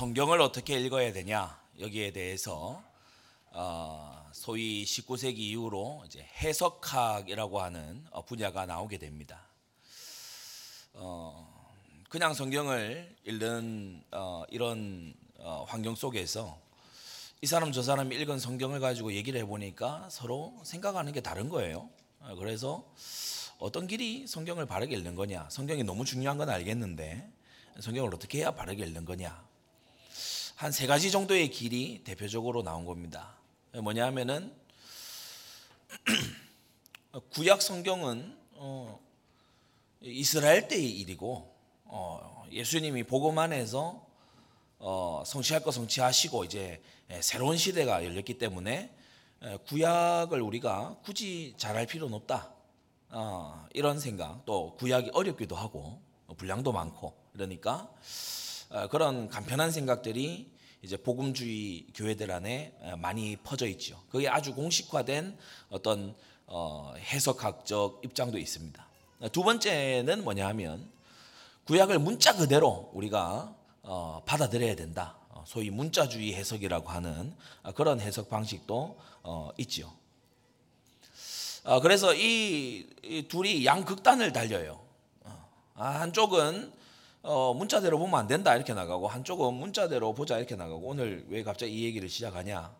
성경을 어떻게 읽어야 되냐 여기에 대해서 어, 소위 19세기 이후로 이제 해석학이라고 하는 어, 분야가 나오게 됩니다. 어, 그냥 성경을 읽는 어, 이런 어, 환경 속에서 이 사람 저 사람이 읽은 성경을 가지고 얘기를 해보니까 서로 생각하는 게 다른 거예요. 어, 그래서 어떤 길이 성경을 바르게 읽는 거냐? 성경이 너무 중요한 건 알겠는데 성경을 어떻게 해야 바르게 읽는 거냐? 한 세 가지 정도의 길이 대표적으로 나온 겁니다. 뭐냐 하면은 구약 성경은 어, 이스라엘 때의 일이고 어, 예수님이 복음 안에서 어, 성취할 거 성취하시고 이제 새로운 시대가 열렸기 때문에 구약을 우리가 굳이 잘할 필요는 없다. 어, 이런 생각 또 구약이 어렵기도 하고 분량도 많고 그러니까 어, 그런 간편한 생각들이 이제 복음주의 교회들 안에 많이 퍼져 있죠. 그게 아주 공식화된 어떤 어, 해석학적 입장도 있습니다. 두 번째는 뭐냐 하면 구약을 문자 그대로 우리가 어, 받아들여야 된다. 어, 소위 문자주의 해석이라고 하는 그런 해석 방식도 어. 어, 그래서 이, 이, 둘이 양극단을 달려요. 어, 아, 한쪽은 어, 문자대로 보면 안 된다 이렇게 나가고 한쪽은 문자대로 보자 이렇게 나가고 오늘 왜 갑자기 이 얘기를 시작하냐?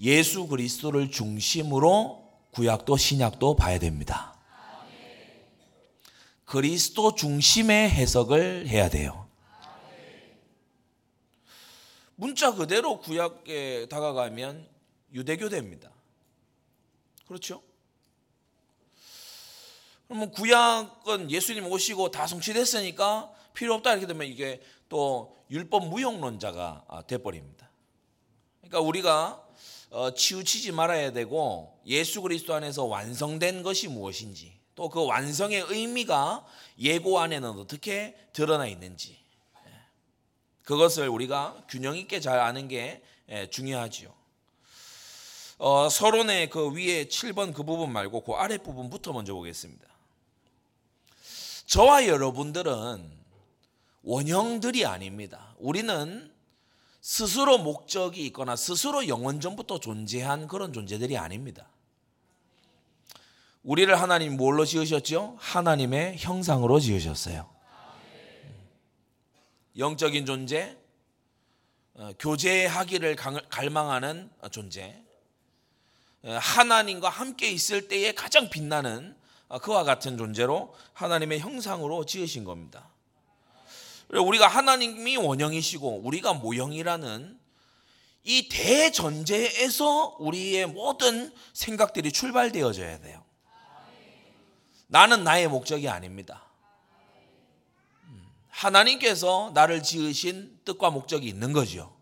예수 그리스도를 중심으로 구약도 신약도 봐야 됩니다. 그리스도 중심의 해석을 해야 돼요. 문자 그대로 구약에 다가가면 유대교대입니다. 그렇죠? 그러면 구약은 예수님 오시고 다 성취됐으니까 필요 없다 이렇게 되면 이게 또 율법 무용론자가 아, 돼버립니다. 그러니까 우리가 어, 치우치지 말아야 되고 예수 그리스도 안에서 완성된 것이 무엇인지 또 그 완성의 의미가 예고 안에는 어떻게 드러나 있는지 예. 그것을 우리가 균형 있게 잘 아는 게 예, 중요하지요. 어, 서론의 그 위에 7번 그 부분 말고 그 아래 부분부터 먼저 보겠습니다. 저와 여러분들은 원형들이 아닙니다. 우리는 스스로 목적이 있거나 스스로 영원전부터 존재한 그런 존재들이 아닙니다. 우리를 하나님 뭘로 지으셨죠? 하나님의 형상으로 지으셨어요. 영적인 존재, 어, 교제하기를 갈망하는 존재, 어, 하나님과 함께 있을 때에 가장 빛나는 아, 그와 같은 존재로 하나님의 형상으로 지으신 겁니다. 우리가 하나님이 원형이시고 우리가 모형이라는 이 대전제에서 우리의 모든 생각들이 출발되어져야 돼요. 나는 나의 목적이 아닙니다. 음, 하나님께서 나를 지으신 뜻과 목적이 있는 거죠.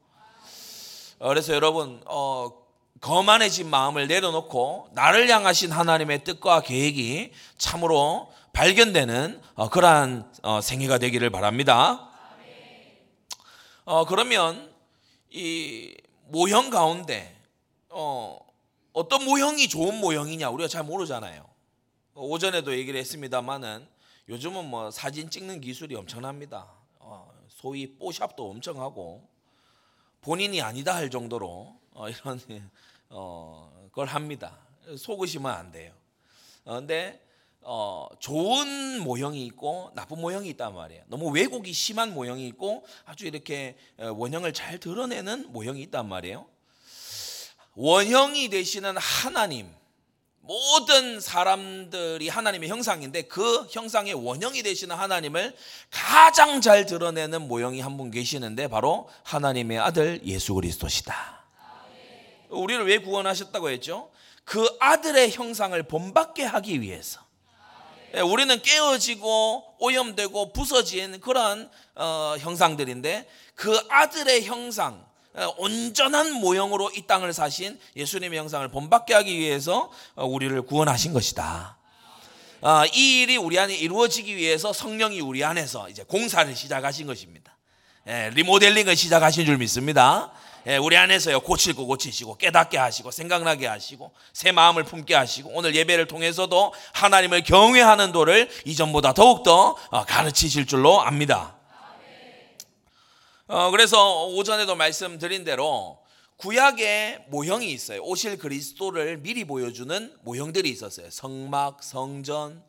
어, 그래서 여러분, 어, 거만해진 마음을 내려놓고 나를 향하신 하나님의 뜻과 계획이 참으로 발견되는 어, 그러한 어, 생애가 되기를 바랍니다. 어, 그러면 이 모형 가운데 어, 어떤 모형이 좋은 모형이냐 우리가 잘 모르잖아요. 오전에도 얘기를 했습니다만은 요즘은 뭐 사진 찍는 기술이 엄청납니다. 어, 소위 뽀샵도 엄청 하고 본인이 아니다 할 정도로 어, 이런 어, 걸 합니다. 속으시면 안 돼요. 그런데 어, 좋은 모형이 있고 나쁜 모형이 있단 말이에요. 너무 왜곡이 심한 모형이 있고 아주 이렇게 어, 원형을 잘 드러내는 모형이 있단 말이에요. 원형이 되시는 하나님, 모든 사람들이 하나님의 형상인데 그 형상의 원형이 되시는 하나님을 가장 잘 드러내는 모형이 한 분 계시는데 바로 하나님의 아들 예수 그리스도시다. 우리를 왜 구원하셨다고 했죠? 그 아들의 형상을 본받게 하기 위해서. 예, 우리는 깨어지고 오염되고 부서진 그런 어, 형상들인데 그 아들의 형상, 어, 온전한 모형으로 이 땅을 사신 예수님의 형상을 본받게 하기 위해서 어, 우리를 구원하신 것이다. 어, 이 일이 우리 안에 이루어지기 위해서 성령이 우리 안에서 이제 공사를 시작하신 것입니다. 예, 리모델링을 시작하신 줄 믿습니다. 예, 우리 안에서요 고칠 거 고치시고 깨닫게 하시고 생각나게 하시고 새 마음을 품게 하시고 오늘 예배를 통해서도 하나님을 경외하는 도를 이전보다 더욱더 어, 가르치실 줄로 압니다. 어, 그래서 오전에도 말씀드린 대로 구약에 모형이 있어요. 오실 그리스도를 미리 보여주는 모형들이 있었어요. 성막, 성전,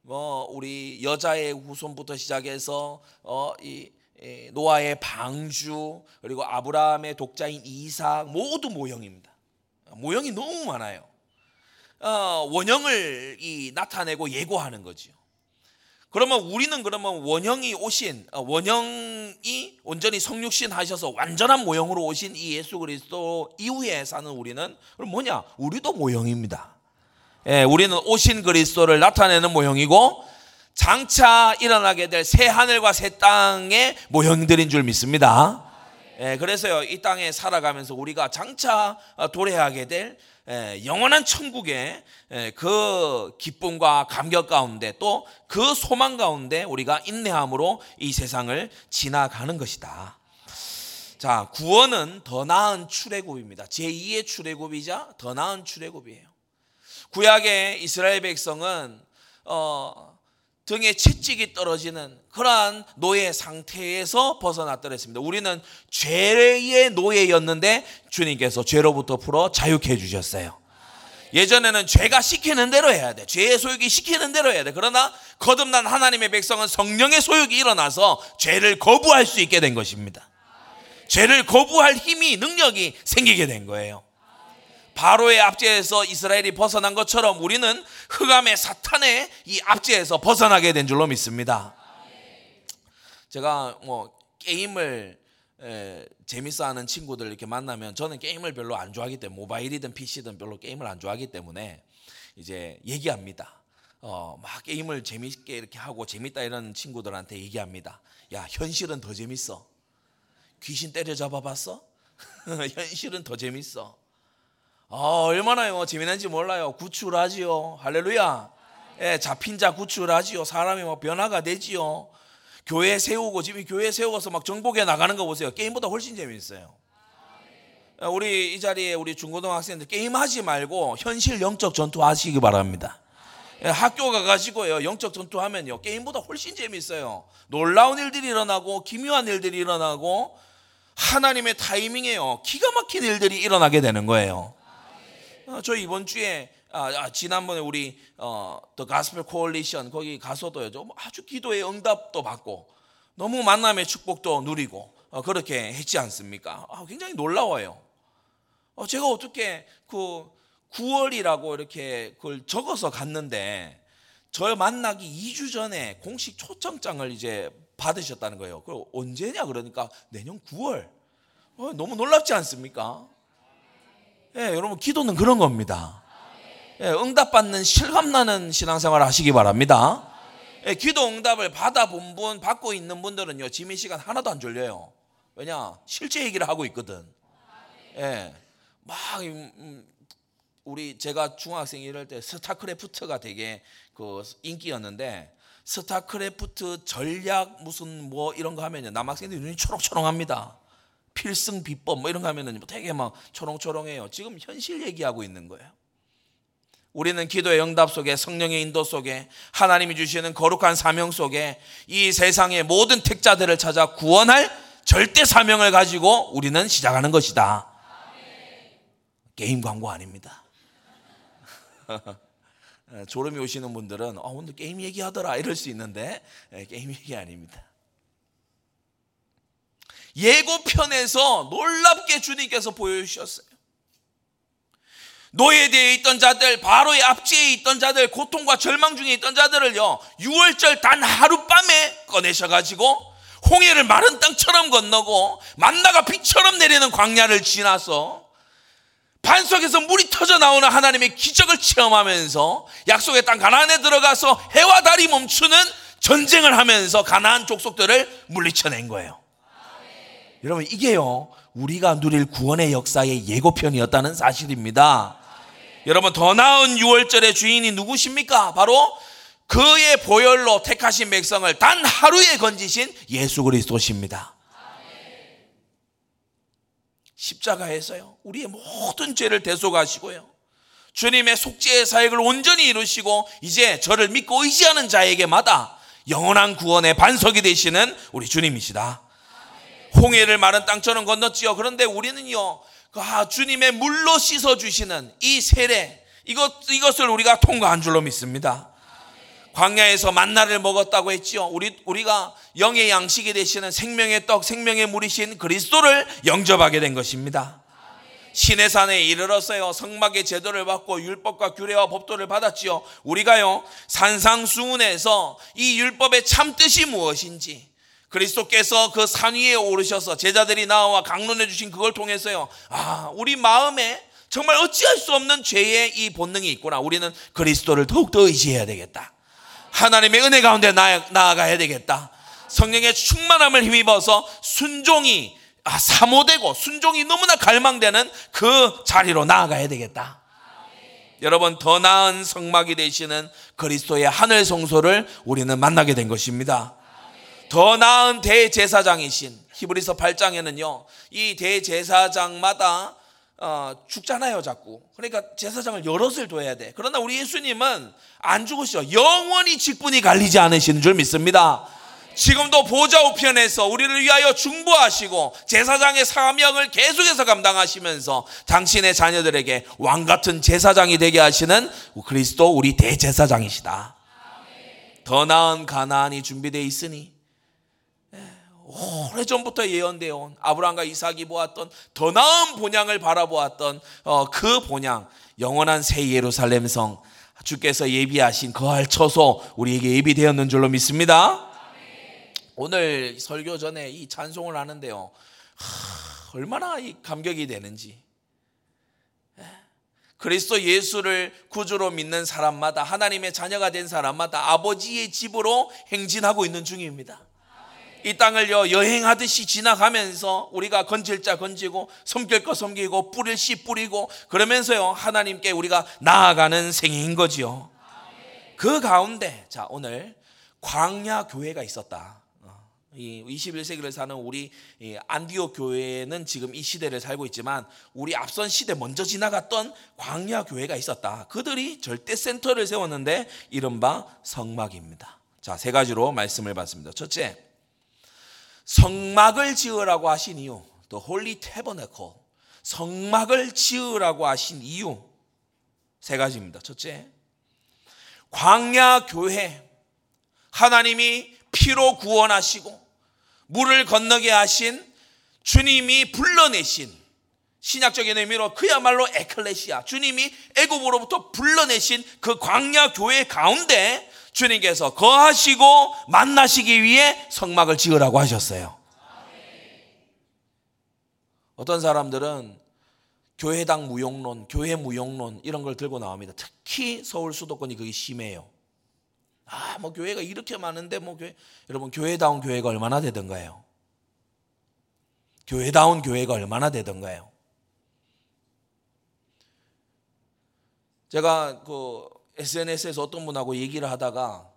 뭐 우리 여자의 후손부터 시작해서 어, 이 노아의 방주 그리고 아브라함의 독자인 이삭 모두 모형입니다. 모형이 너무 많아요. 어, 원형을 이 나타내고 예고하는 거지요. 그러면 우리는 그러면 원형이 오신 어, 원형이 온전히 성육신 하셔서 완전한 모형으로 오신 이 예수 그리스도 이후에 사는 우리는 그럼 뭐냐? 우리도 모형입니다. 예, 우리는 오신 그리스도를 나타내는 모형이고 장차 일어나게 될 새 하늘과 새 땅의 모형들인 줄 믿습니다. 예, 그래서요 이 땅에 살아가면서 우리가 장차 도래하게 될 예, 영원한 천국의 예, 그 기쁨과 감격 가운데 또 그 소망 가운데 우리가 인내함으로 이 세상을 지나가는 것이다. 자, 구원은 더 나은 출애굽입니다. 제2의 출애굽이자 더 나은 출애굽이에요. 구약의 이스라엘 백성은 어, 등에 채찍이 떨어지는 그러한 노예 상태에서 벗어났더라 했습니다. 우리는 죄의 노예였는데 주님께서 죄로부터 풀어 자유케 해 주셨어요. 예전에는 죄가 시키는 대로 해야 돼. 죄의 소욕이 시키는 대로 해야 돼. 그러나 거듭난 하나님의 백성은 성령의 소욕이 일어나서 죄를 거부할 수 있게 된 것입니다. 죄를 거부할 힘이 능력이 생기게 된 거예요. 바로의 압제에서 이스라엘이 벗어난 것처럼 우리는 흑암의 사탄의 이 압제에서 벗어나게 된 줄로 믿습니다. 제가 뭐 게임을 에, 재밌어 하는 친구들 이렇게 만나면 저는 게임을 별로 안 좋아하기 때문에 모바일이든 PC든 별로 게임을 안 좋아하기 때문에 이제 얘기합니다. 어, 막 게임을 재밌게 이렇게 하고 재밌다 이런 친구들한테 얘기합니다. 야, 현실은 더 재밌어. 귀신 때려잡아 봤어? 현실은 더 재밌어. 어, 얼마나 뭐 재미난지 몰라요. 구출하지요. 할렐루야. 예, 잡힌 자 구출하지요. 사람이 막 변화가 되지요. 교회 세우고 지금 교회 세워서 막 정복해 나가는 거 보세요. 게임보다 훨씬 재미있어요. 우리 이 자리에 우리 중고등학생들 게임하지 말고 현실 영적 전투 하시기 바랍니다. 예, 학교 가가지고요 영적 전투하면요 게임보다 훨씬 재미있어요. 놀라운 일들이 일어나고 기묘한 일들이 일어나고 하나님의 타이밍에요 기가 막힌 일들이 일어나게 되는 거예요. 어, 저 이번 주에 아, 아, 지난번에 우리 어, The Gospel 거기 가서도요 아주 기도의 응답도 받고 너무 만남의 축복도 누리고 어, 그렇게 했지 않습니까? 아, 굉장히 놀라워요. 어, 제가 어떻게 그 9월이라고 이렇게 그걸 적어서 갔는데 저 만나기 2주 전에 공식 초청장을 이제 받으셨다는 거예요. 그 언제냐 그러니까 내년 9월. 어, 너무 놀랍지 않습니까? 예, 여러분 기도는 그런 겁니다. 예, 응답받는 실감나는 신앙생활 하시기 바랍니다. 예, 기도 응답을 받아본 분, 받고 있는 분들은요, 지민 시간 하나도 안 졸려요. 왜냐? 실제 얘기를 하고 있거든. 예, 막, 음, 우리 제가 중학생 이럴 때 스타크래프트가 되게 그 인기였는데, 스타크래프트 전략 무슨 뭐 이런 거 하면요, 남학생들이 눈이 초롱초롱합니다. 필승 비법 뭐 이런 거 하면은 뭐 되게 막 초롱초롱해요. 지금 현실 얘기하고 있는 거예요. 우리는 기도의 응답 속에 성령의 인도 속에 하나님이 주시는 거룩한 사명 속에 이 세상의 모든 택자들을 찾아 구원할 절대 사명을 가지고 우리는 시작하는 것이다. 게임 광고 아닙니다. 졸음이 오시는 분들은 어, 오늘 게임 얘기하더라 이럴 수 있는데 예, 게임 얘기 아닙니다. 예고편에서 놀랍게 주님께서 보여주셨어요. 노예되어 있던 자들, 바로의 압제에 있던 자들, 고통과 절망 중에 있던 자들을요, 6월절 단 하룻밤에 꺼내셔가지고, 홍해를 마른 땅처럼 건너고, 만나가 비처럼 내리는 광야를 지나서, 반석에서 물이 터져 나오는 하나님의 기적을 체험하면서, 약속의 땅 가나안에 들어가서 해와 달이 멈추는 전쟁을 하면서 가나안 족속들을 물리쳐낸 거예요. 여러분 이게요 우리가 누릴 구원의 역사의 예고편이었다는 사실입니다. 여러분 더 나은 6월절의 주인이 누구십니까? 바로 그의 보혈로 택하신 백성을 단 하루에 건지신 예수 그리스도십니다. 십자가에서요 우리의 모든 죄를 대속하시고요 주님의 속죄의 사역을 온전히 이루시고 이제 저를 믿고 의지하는 자에게마다 영원한 구원의 반석이 되시는 우리 주님이시다. 홍해를 마른 땅처럼 건넜지요. 그런데 우리는요, 아, 주님의 물로 씻어 주시는 이 세례 이것 이것을 우리가 통과한 줄로 믿습니다. 광야에서 만나를 먹었다고 했지요. 우리 우리가 영의 양식이 되시는 생명의 떡, 생명의 물이신 그리스도를 영접하게 된 것입니다. 신의 산에 이르렀어요. 성막의 제도를 받고 율법과 규례와 법도를 받았지요. 우리가요 산상수훈에서 이 율법의 참 뜻이 무엇인지 그리스도께서 그 산 위에 오르셔서 제자들이 나와 강론해 주신 그걸 통해서요. 아, 우리 마음에 정말 어찌할 수 없는 죄의 이 본능이 있구나. 우리는 그리스도를 더욱더 의지해야 되겠다. 하나님의 은혜 가운데 나아가야 되겠다. 성령의 충만함을 힘입어서 순종이 아, 사모되고 순종이 너무나 갈망되는 그 자리로 나아가야 되겠다. 여러분 더 나은 성막이 되시는 그리스도의 하늘 성소를 우리는 만나게 된 것입니다. 더 나은 대제사장이신 히브리서 8장에는요. 이 대제사장마다 어, 죽잖아요, 자꾸. 그러니까 제사장을 여럿을 둬야 돼. 그러나 우리 예수님은 안 죽으셔. 영원히 직분이 갈리지 않으시는 줄 믿습니다. 지금도 보좌 우편에서 우리를 위하여 중보하시고 제사장의 사명을 계속해서 감당하시면서 당신의 자녀들에게 왕 같은 제사장이 되게 하시는 그리스도 우리 대제사장이시다. 더 나은 가나안이 준비되어 있으니 오래전부터 예언되어 온 아브라함과 이삭이 보았던 더 나은 본향을 바라보았던 어, 그 본향 영원한 새 예루살렘 성 주께서 예비하신 거할 처소 우리에게 예비되었는 줄로 믿습니다. 오늘 설교 전에 이 찬송을 하는데요. 하, 얼마나 이 감격이 되는지. 그리스도 예수를 구주로 믿는 사람마다 하나님의 자녀가 된 사람마다 아버지의 집으로 행진하고 있는 중입니다. 이 땅을요 여행하듯이 지나가면서 우리가 건질 자 건지고 섬길 거 섬기고 뿌릴 씨 뿌리고 그러면서요 하나님께 우리가 나아가는 생애인 거지요. 그 가운데 자 오늘 광야 교회가 있었다. 어, 이 21세기를 사는 우리 안디오 교회는 지금 이 시대를 살고 있지만 우리 앞선 시대 먼저 지나갔던 광야 교회가 있었다. 그들이 절대 센터를 세웠는데 이른바 성막입니다. 자, 세 가지로 말씀을 받습니다. 첫째, 성막을 지으라고 하신 이유, The Holy Tabernacle. 성막을 지으라고 하신 이유 세 가지입니다. 첫째, 광야 교회 하나님이 피로 구원하시고 물을 건너게 하신 주님이 불러내신 신약적인 의미로 그야말로 에클레시아 주님이 애굽으로부터 불러내신 그 광야 교회 가운데 주님께서 거하시고 만나시기 위해 성막을 지으라고 하셨어요. 어떤 사람들은 교회당 무용론, 교회 무용론 이런 걸 들고 나옵니다. 특히 서울 수도권이 그게 심해요. 아, 뭐 교회가 이렇게 많은데 뭐 교회 여러분 교회다운 교회가 얼마나 되던가요? 교회다운 교회가 얼마나 되던가요? 제가 그 SNS에서 어떤 분하고 얘기를 하다가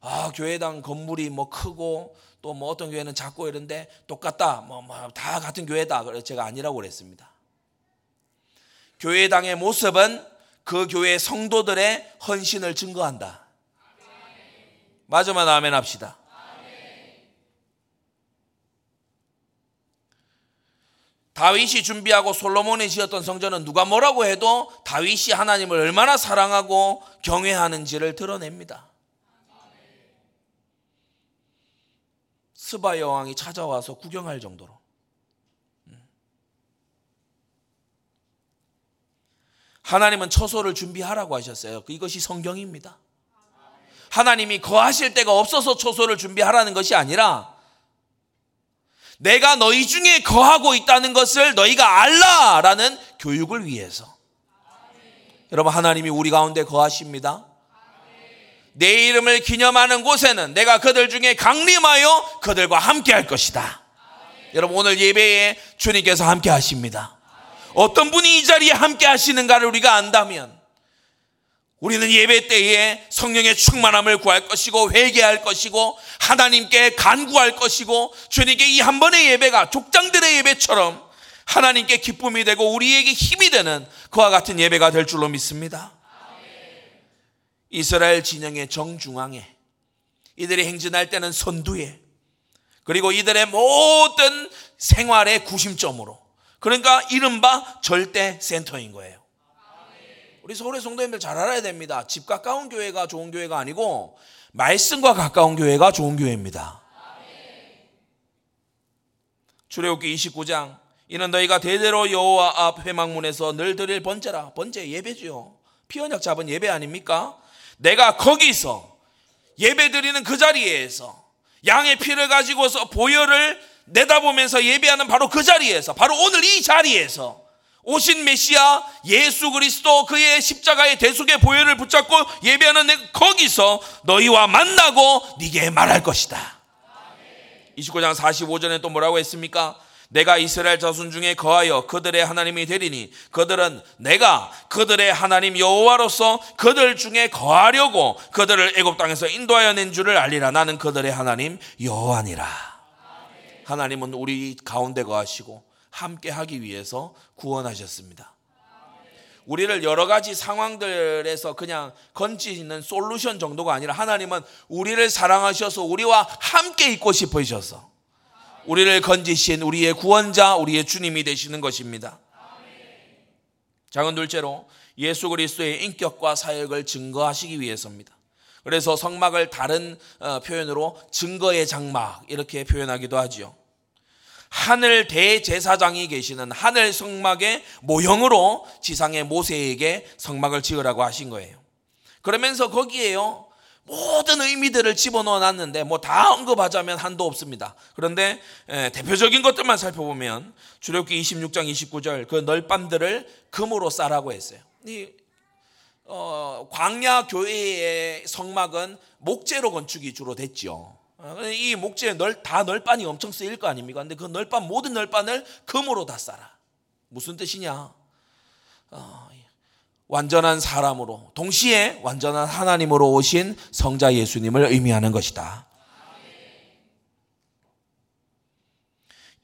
아 교회당 건물이 뭐 크고 또 뭐 어떤 교회는 작고 이런데 똑같다 뭐 다 같은 교회다 그래서 제가 아니라고 그랬습니다. 교회당의 모습은 그 교회 성도들의 헌신을 증거한다. 맞으면 아멘 합시다. 다윗이 준비하고 솔로몬이 지었던 성전은 누가 뭐라고 해도 다윗이 하나님을 얼마나 사랑하고 경외하는지를 드러냅니다. 스바 여왕이 찾아와서 구경할 정도로. 음. 하나님은 처소를 준비하라고 하셨어요. 이것이 성경입니다. 하나님이 거하실 데가 없어서 처소를 준비하라는 것이 아니라 내가 너희 중에 거하고 있다는 것을 너희가 알라라는 교육을 위해서. 여러분 하나님이 우리 가운데 거하십니다. 내 이름을 기념하는 곳에는 내가 그들 중에 강림하여 그들과 함께 할 것이다. 여러분 오늘 예배에 주님께서 함께 하십니다. 어떤 분이 이 자리에 함께 하시는가를 우리가 안다면 우리는 예배 때에 성령의 충만함을 구할 것이고 회개할 것이고 하나님께 간구할 것이고 주님께 이 한 번의 예배가 족장들의 예배처럼 하나님께 기쁨이 되고 우리에게 힘이 되는 그와 같은 예배가 될 줄로 믿습니다. 이스라엘 진영의 정중앙에 이들이 행진할 때는 선두에 그리고 이들의 모든 생활의 구심점으로. 그러니까 이른바 절대 센터인 거예요. 우리 서울의 성도님들 잘 알아야 됩니다. 집 가까운 교회가 좋은 교회가 아니고 말씀과 가까운 교회가 좋은 교회입니다. 출애굽기 29장 이는 너희가 대대로 여호와 앞 회막문에서 늘 드릴 번제라. 번제 예배지요. 피언약 잡은 예배 아닙니까? 내가 거기서 예배 드리는 그 자리에서 양의 피를 가지고서 보혈을 내다보면서 예배하는 바로 그 자리에서 바로 오늘 이 자리에서 오신 메시아 예수 그리스도 그의 십자가의 대속의 보혈을 붙잡고 예배하는 거기서 너희와 만나고 네게 말할 것이다. 29장 45절에 또 뭐라고 했습니까? 내가 이스라엘 자손 중에 거하여 그들의 하나님이 되리니 그들은 내가 그들의 하나님 여호와로서 그들 중에 거하려고 그들을 애굽 땅에서 인도하여 낸 줄을 알리라 나는 그들의 하나님 여호와니라. 하나님은 우리 가운데 거하시고 함께 하기 위해서 구원하셨습니다. 우리를 여러 가지 상황들에서 그냥 건지는 솔루션 정도가 아니라 하나님은 우리를 사랑하셔서 우리와 함께 있고 싶으셔서 우리를 건지신 우리의 구원자, 우리의 주님이 되시는 것입니다. 작은 둘째로 예수 그리스도의 인격과 사역을 증거하시기 위해서입니다. 그래서 성막을 다른 어, 표현으로 증거의 장막 이렇게 표현하기도 하지요. 하늘 대제사장이 계시는 하늘 성막의 모형으로 지상의 모세에게 성막을 지으라고 하신 거예요. 그러면서 거기에요. 모든 의미들을 집어넣어 놨는데 뭐 다 언급하자면 한도 없습니다. 그런데 대표적인 것들만 살펴보면 주력기 26장 29절 그 널밤들을 금으로 싸라고 했어요. 이 어, 광야 교회의 성막은 목재로 건축이 주로 됐죠. 어, 이 목재에 널, 다 널빤이 엄청 쓰일 거 아닙니까? 근데 그 널빤, 모든 널빤을 금으로 다 싸라. 무슨 뜻이냐? 어, 완전한 사람으로, 동시에 완전한 하나님으로 오신 성자 예수님을 의미하는 것이다.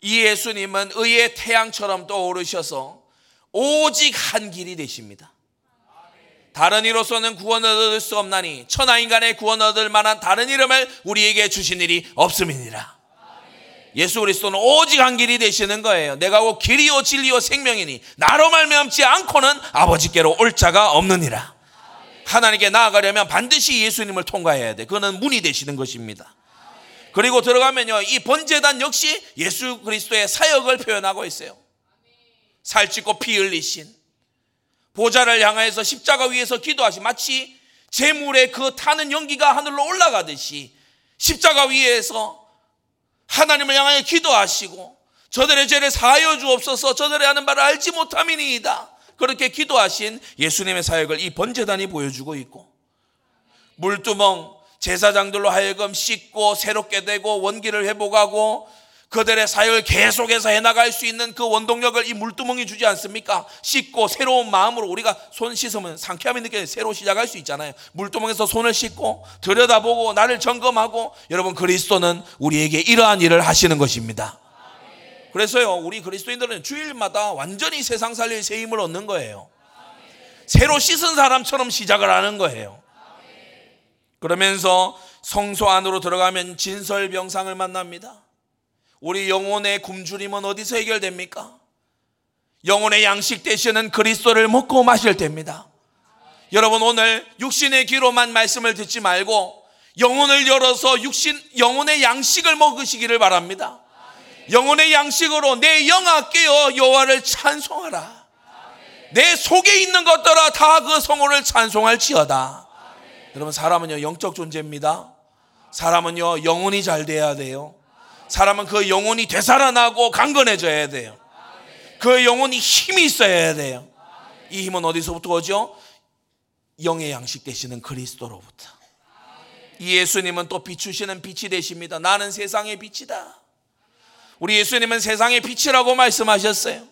이 예수님은 의의 태양처럼 떠오르셔서 오직 한 길이 되십니다. 다른 이로서는 구원을 얻을 수 없나니 천하 인간의 구원 얻을 만한 다른 이름을 우리에게 주신 일이 없음이니라. 예수 그리스도는 오직 한 길이 되시는 거예요. 내가 곧 길이요 진리요 생명이니 나로 말미암지 않고는 아버지께로 올 자가 없느니라. 하나님께 나아가려면 반드시 예수님을 통과해야 돼. 그는 문이 되시는 것입니다. 그리고 들어가면요, 이 번제단 역시 예수 그리스도의 사역을 표현하고 있어요. 살찌고 피 흘리신 보좌를 향하여서 십자가 위에서 기도하시 마치 재물의 그 타는 연기가 하늘로 올라가듯이 십자가 위에서 하나님을 향하여 기도하시고 저들의 죄를 사하여 주옵소서 저들의 하는 바를 알지 못함이니이다. 그렇게 기도하신 예수님의 사역을 이 번제단이 보여주고 있고 물두멍 제사장들로 하여금 씻고 새롭게 되고 원기를 회복하고 그들의 사역을 계속해서 해나갈 수 있는 그 원동력을 이 물두멍이 주지 않습니까? 씻고 새로운 마음으로 우리가 손 씻으면 상쾌함이 느껴 새로 시작할 수 있잖아요. 물두멍에서 손을 씻고 들여다보고 나를 점검하고 여러분 그리스도는 우리에게 이러한 일을 하시는 것입니다. 그래서요 우리 그리스도인들은 주일마다 완전히 세상 살릴 새 힘을 얻는 거예요. 새로 씻은 사람처럼 시작을 하는 거예요. 그러면서 성소 안으로 들어가면 진설병상을 만납니다. 우리 영혼의 굶주림은 어디서 해결됩니까? 영혼의 양식 되시는 그리스도를 먹고 마실 때입니다. 여러분 오늘 육신의 귀로만 말씀을 듣지 말고 영혼을 열어서 육신 영혼의 양식을 먹으시기를 바랍니다. 영혼의 양식으로 내 영아 깨어 여호와를 찬송하라. 내 속에 있는 것들아 다 그 성호를 찬송할지어다. 여러분 사람은요 영적 존재입니다. 사람은요 영혼이 잘 돼야 돼요. 사람은 그 영혼이 되살아나고 강건해져야 돼요. 그 영혼이 힘이 있어야 돼요. 이 힘은 어디서부터 오죠? 영의 양식 되시는 그리스도로부터. 이 예수님은 또 비추시는 빛이 되십니다. 나는 세상의 빛이다. 우리 예수님은 세상의 빛이라고 말씀하셨어요.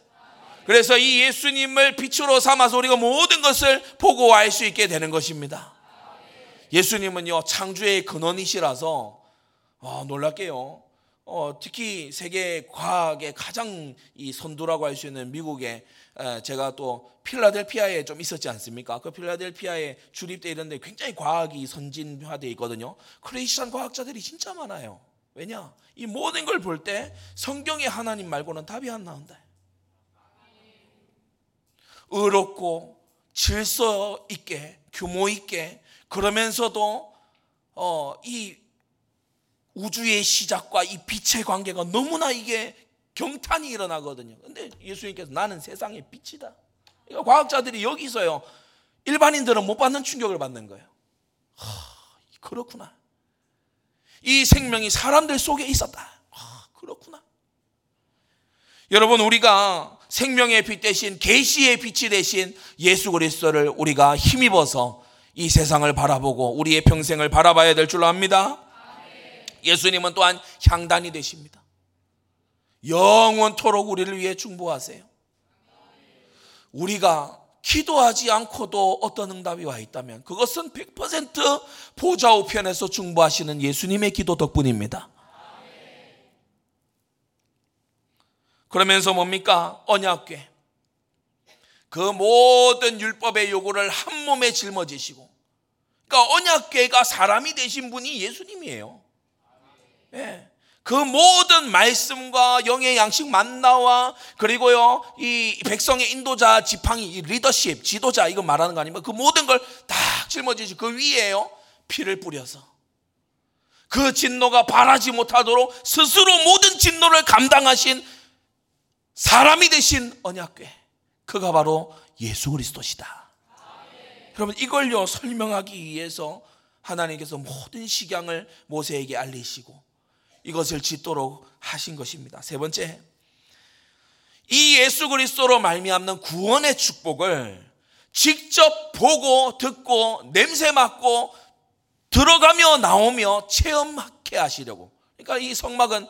그래서 이 예수님을 빛으로 삼아서 우리가 모든 것을 보고 알 수 있게 되는 것입니다. 예수님은요, 창조의 근원이시라서, 아, 놀랄게요. 어, 특히 세계 과학의 가장 이 선두라고 할 수 있는 미국에 에, 제가 또 필라델피아에 좀 있었지 않습니까? 그 필라델피아에 주립돼 있는데 굉장히 과학이 선진화되어 있거든요. 크리스천 과학자들이 진짜 많아요. 왜냐? 이 모든 걸 볼 때 성경의 하나님 말고는 답이 안 나온다. 의롭고 질서 있게 규모 있게 그러면서도 어, 이 우주의 시작과 이 빛의 관계가 너무나 이게 경탄이 일어나거든요. 근데 예수님께서 나는 세상의 빛이다. 그러니까 과학자들이 여기서요. 일반인들은 못 받는 충격을 받는 거예요. 하, 그렇구나. 이 생명이 사람들 속에 있었다. 아, 그렇구나. 여러분 우리가 생명의 빛 대신 계시의 빛이 대신 예수 그리스도를 우리가 힘입어서 이 세상을 바라보고 우리의 평생을 바라봐야 될 줄로 압니다. 예수님은 또한 향단이 되십니다. 영원토록 우리를 위해 중보하세요. 우리가 기도하지 않고도 어떤 응답이 와 있다면 그것은 100% 보좌 우편에서 중보하시는 예수님의 기도 덕분입니다. 그러면서 뭡니까? 언약궤. 그 모든 율법의 요구를 한 몸에 짊어지시고 그러니까 언약궤가 사람이 되신 분이 예수님이에요. 예. 그 모든 말씀과 영의 양식 만나와 그리고요 이 백성의 인도자 지팡이 리더십 지도자 이거 말하는 거 아니면 그 모든 걸 다 짊어지시 그 위에요 피를 뿌려서 그 진노가 바라지 못하도록 스스로 모든 진노를 감당하신 사람이 되신 언약궤 그가 바로 예수 그리스도시다. 여러분 이걸요 설명하기 위해서 하나님께서 모든 식양을 모세에게 알리시고 이것을 짓도록 하신 것입니다. 세 번째, 이 예수 그리스도로 말미암는 구원의 축복을 직접 보고 듣고 냄새 맡고 들어가며 나오며 체험하게 하시려고. 그러니까 이 성막은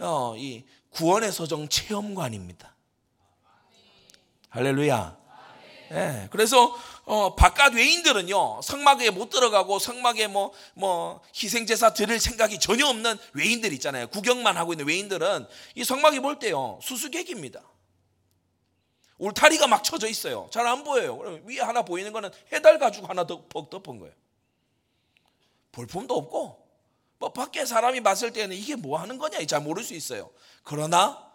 어, 이 구원의 서정 체험관입니다. 할렐루야. 네, 그래서 어, 바깥 외인들은요 성막에 못 들어가고 성막에 뭐 뭐 희생제사 드릴 생각이 전혀 없는 외인들 있잖아요. 구경만 하고 있는 외인들은 이 성막에 볼 때요 수수께끼입니다. 울타리가 막 쳐져 있어요. 잘 안 보여요. 그럼 위에 하나 보이는 거는 해달 가지고 하나 더 덮은 거예요. 볼품도 없고 뭐 밖에 사람이 봤을 때는 이게 뭐 하는 거냐 잘 모를 수 있어요. 그러나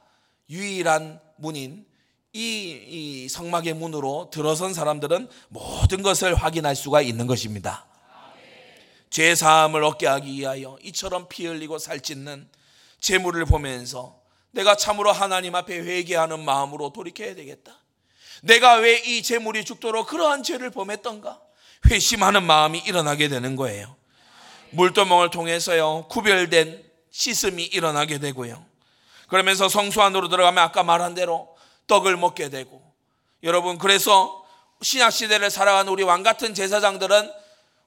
유일한 문인 이, 이 성막의 문으로 들어선 사람들은 모든 것을 확인할 수가 있는 것입니다. 죄 사함을 얻게 하기 위하여 이처럼 피 흘리고 살찢는 재물을 보면서 내가 참으로 하나님 앞에 회개하는 마음으로 돌이켜야 되겠다. 내가 왜 이 재물이 죽도록 그러한 죄를 범했던가? 회심하는 마음이 일어나게 되는 거예요. 물도멍을 통해서요 구별된 씻음이 일어나게 되고요. 그러면서 성수 안으로 들어가면 아까 말한 대로 떡을 먹게 되고 여러분 그래서 신약 시대를 살아가는 우리 왕 같은 제사장들은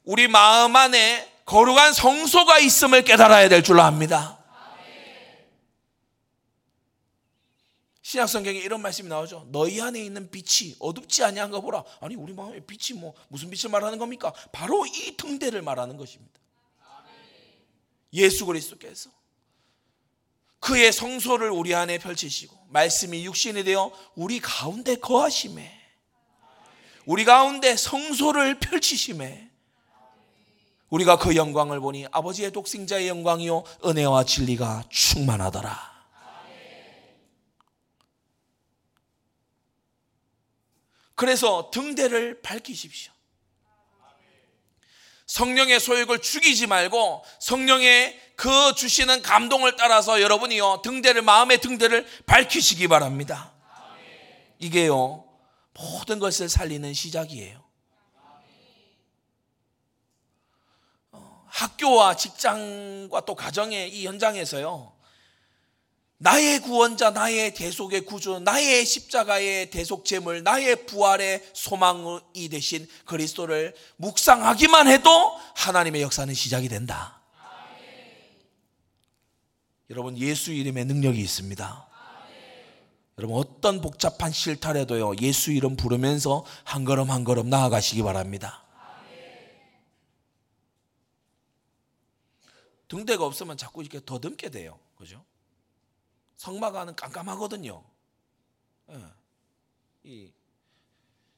우리 마음 안에 거룩한 성소가 있음을 깨달아야 될 줄로 압니다. 신약 성경에 이런 말씀이 나오죠. 너희 안에 있는 빛이 어둡지 아니한 거 보라. 아니 우리 마음에 빛이 뭐 무슨 빛을 말하는 겁니까? 바로 이 등대를 말하는 것입니다. 예수 그리스도께서 그의 성소를 우리 안에 펼치시고 말씀이 육신이 되어 우리 가운데 거하심에 우리 가운데 성소를 펼치심에 우리가 그 영광을 보니 아버지의 독생자의 영광이요 은혜와 진리가 충만하더라. 그래서 등대를 밝히십시오. 성령의 소욕을 죽이지 말고 성령의 그 주시는 감동을 따라서 여러분이요 등대를 마음의 등대를 밝히시기 바랍니다. 이게요 모든 것을 살리는 시작이에요. 어, 학교와 직장과 또 가정의 이 현장에서요 나의 구원자, 나의 대속의 구주, 나의 십자가의 대속 제물, 나의 부활의 소망이 되신 그리스도를 묵상하기만 해도 하나님의 역사는 시작이 된다. 여러분 예수 이름의 능력이 있습니다. 여러분 어떤 복잡한 실타래도요 예수 이름 부르면서 한 걸음 한 걸음 나아가시기 바랍니다. 등대가 없으면 자꾸 이렇게 더듬게 돼요. 그죠? 성막 안은 깜깜하거든요. 예. 이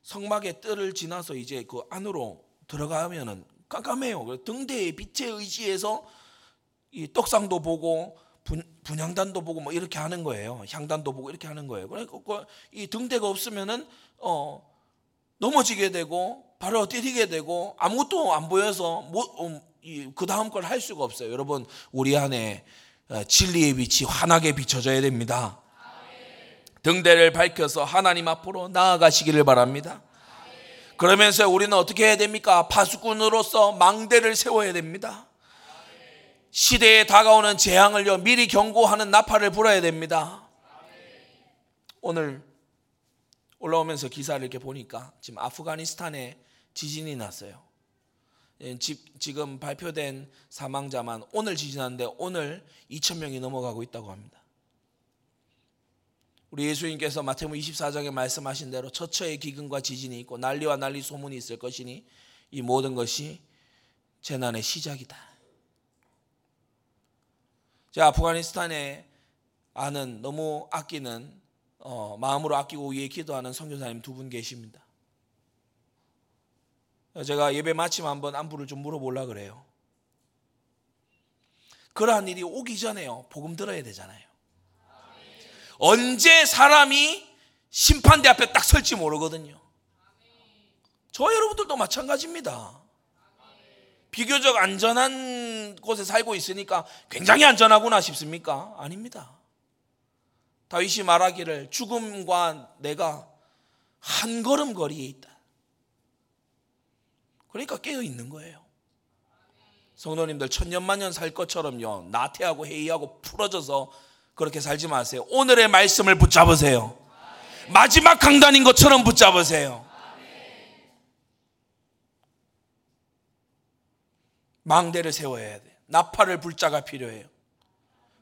성막의 뜰을 지나서 이제 그 안으로 들어가면은 깜깜해요. 등대의 빛에 의지해서 이 떡상도 보고 분, 분향단도 보고 뭐 이렇게 하는 거예요. 향단도 보고 이렇게 하는 거예요. 그러니까 그이 등대가 없으면은 어 넘어지게 되고 발을 뛰게 되고 아무것도 안 보여서 뭐, 그 다음 걸 할 수가 없어요. 여러분 우리 안에 어, 진리의 빛이 환하게 비춰져야 됩니다. 등대를 밝혀서 하나님 앞으로 나아가시기를 바랍니다. 그러면서 우리는 어떻게 해야 됩니까? 파수꾼으로서 망대를 세워야 됩니다. 시대에 다가오는 재앙을요 미리 경고하는 나팔을 불어야 됩니다. 오늘 올라오면서 기사를 이렇게 보니까 지금 아프가니스탄에 지진이 났어요. 예, 지금 발표된 사망자만 오늘 지진한데 오늘 2천 명이 넘어가고 있다고 합니다. 우리 예수님께서 마태복 24장에 말씀하신 대로 처처의 기근과 지진이 있고 난리와 난리 소문이 있을 것이니 이 모든 것이 재난의 시작이다. 자, 아프가니스탄에 아는 너무 아끼는 어, 마음으로 아끼고 위해 기도하는 선교사님 두 분 계십니다. 제가 예배 마치면 한번 안부를 좀 물어보려 그래요. 그러한 일이 오기 전에요. 복음 들어야 되잖아요. 언제 사람이 심판대 앞에 딱 설지 모르거든요. 저 여러분들도 마찬가지입니다. 비교적 안전한 곳에 살고 있으니까 굉장히 안전하구나 싶습니까? 아닙니다. 다윗이 말하기를 죽음과 내가 한 걸음 거리에 있다. 그러니까 깨어 있는 거예요. 성도님들 천년만년 살 것처럼요. 나태하고 해이하고 풀어져서 그렇게 살지 마세요. 오늘의 말씀을 붙잡으세요. 마지막 강단인 것처럼 붙잡으세요. 망대를 세워야 돼. 나팔을 불 자가 필요해요.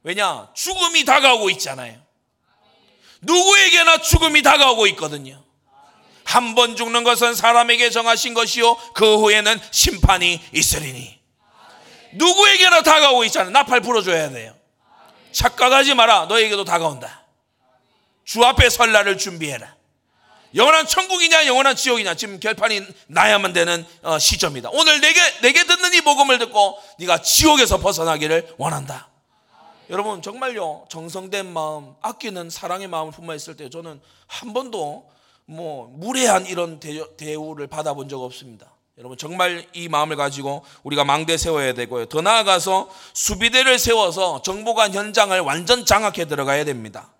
왜냐? 죽음이 다가오고 있잖아요. 누구에게나 죽음이 다가오고 있거든요. 한 번 죽는 것은 사람에게 정하신 것이요. 그 후에는 심판이 있으리니. 누구에게나 다가오고 있잖아요. 나팔 불어줘야 돼요. 착각하지 마라. 너에게도 다가온다. 주 앞에 설날을 준비해라. 영원한 천국이냐 영원한 지옥이냐 지금 결판이 나야만 되는 어, 시점이다. 오늘 내게 내게 듣는 이 복음을 듣고 네가 지옥에서 벗어나기를 원한다. 여러분 정말요 정성된 마음 아끼는 사랑의 마음을 품어 있을 때 저는 한 번도 뭐 무례한 이런 대우를 받아본 적 없습니다. 여러분 정말 이 마음을 가지고 우리가 망대 세워야 되고요. 더 나아가서 수비대를 세워서 정보관 현장을 완전 장악해 들어가야 됩니다.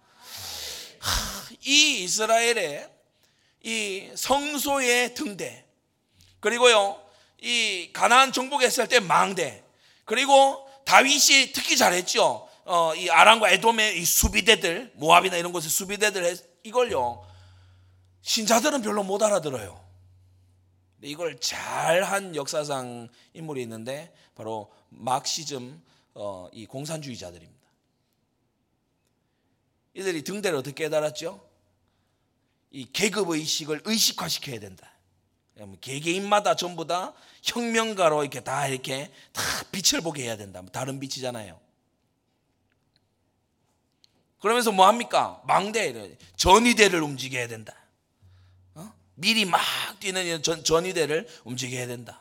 이 이스라엘의 이 성소의 등대 그리고요 이 가나안 정복했을 때 망대 그리고 다윗이 특히 잘했죠. 어, 이 아람과 에돔의 이 수비대들, 모압이나 이런 곳의 수비대들 이걸요. 신자들은 별로 못 알아들어요. 이걸 잘한 역사상 인물이 있는데 바로 막시즘 어, 이 공산주의자들입니다. 이들이 등대를 어떻게 깨달았죠? 이 계급 의식을 의식화시켜야 된다. 개개인마다 전부 다 혁명가로 이렇게 다 이렇게 다 빛을 보게 해야 된다. 다른 빛이잖아요. 그러면서 뭐 합니까? 망대, 전위대를 움직여야 된다. 어? 미리 막 뛰는 전, 전위대를 움직여야 된다.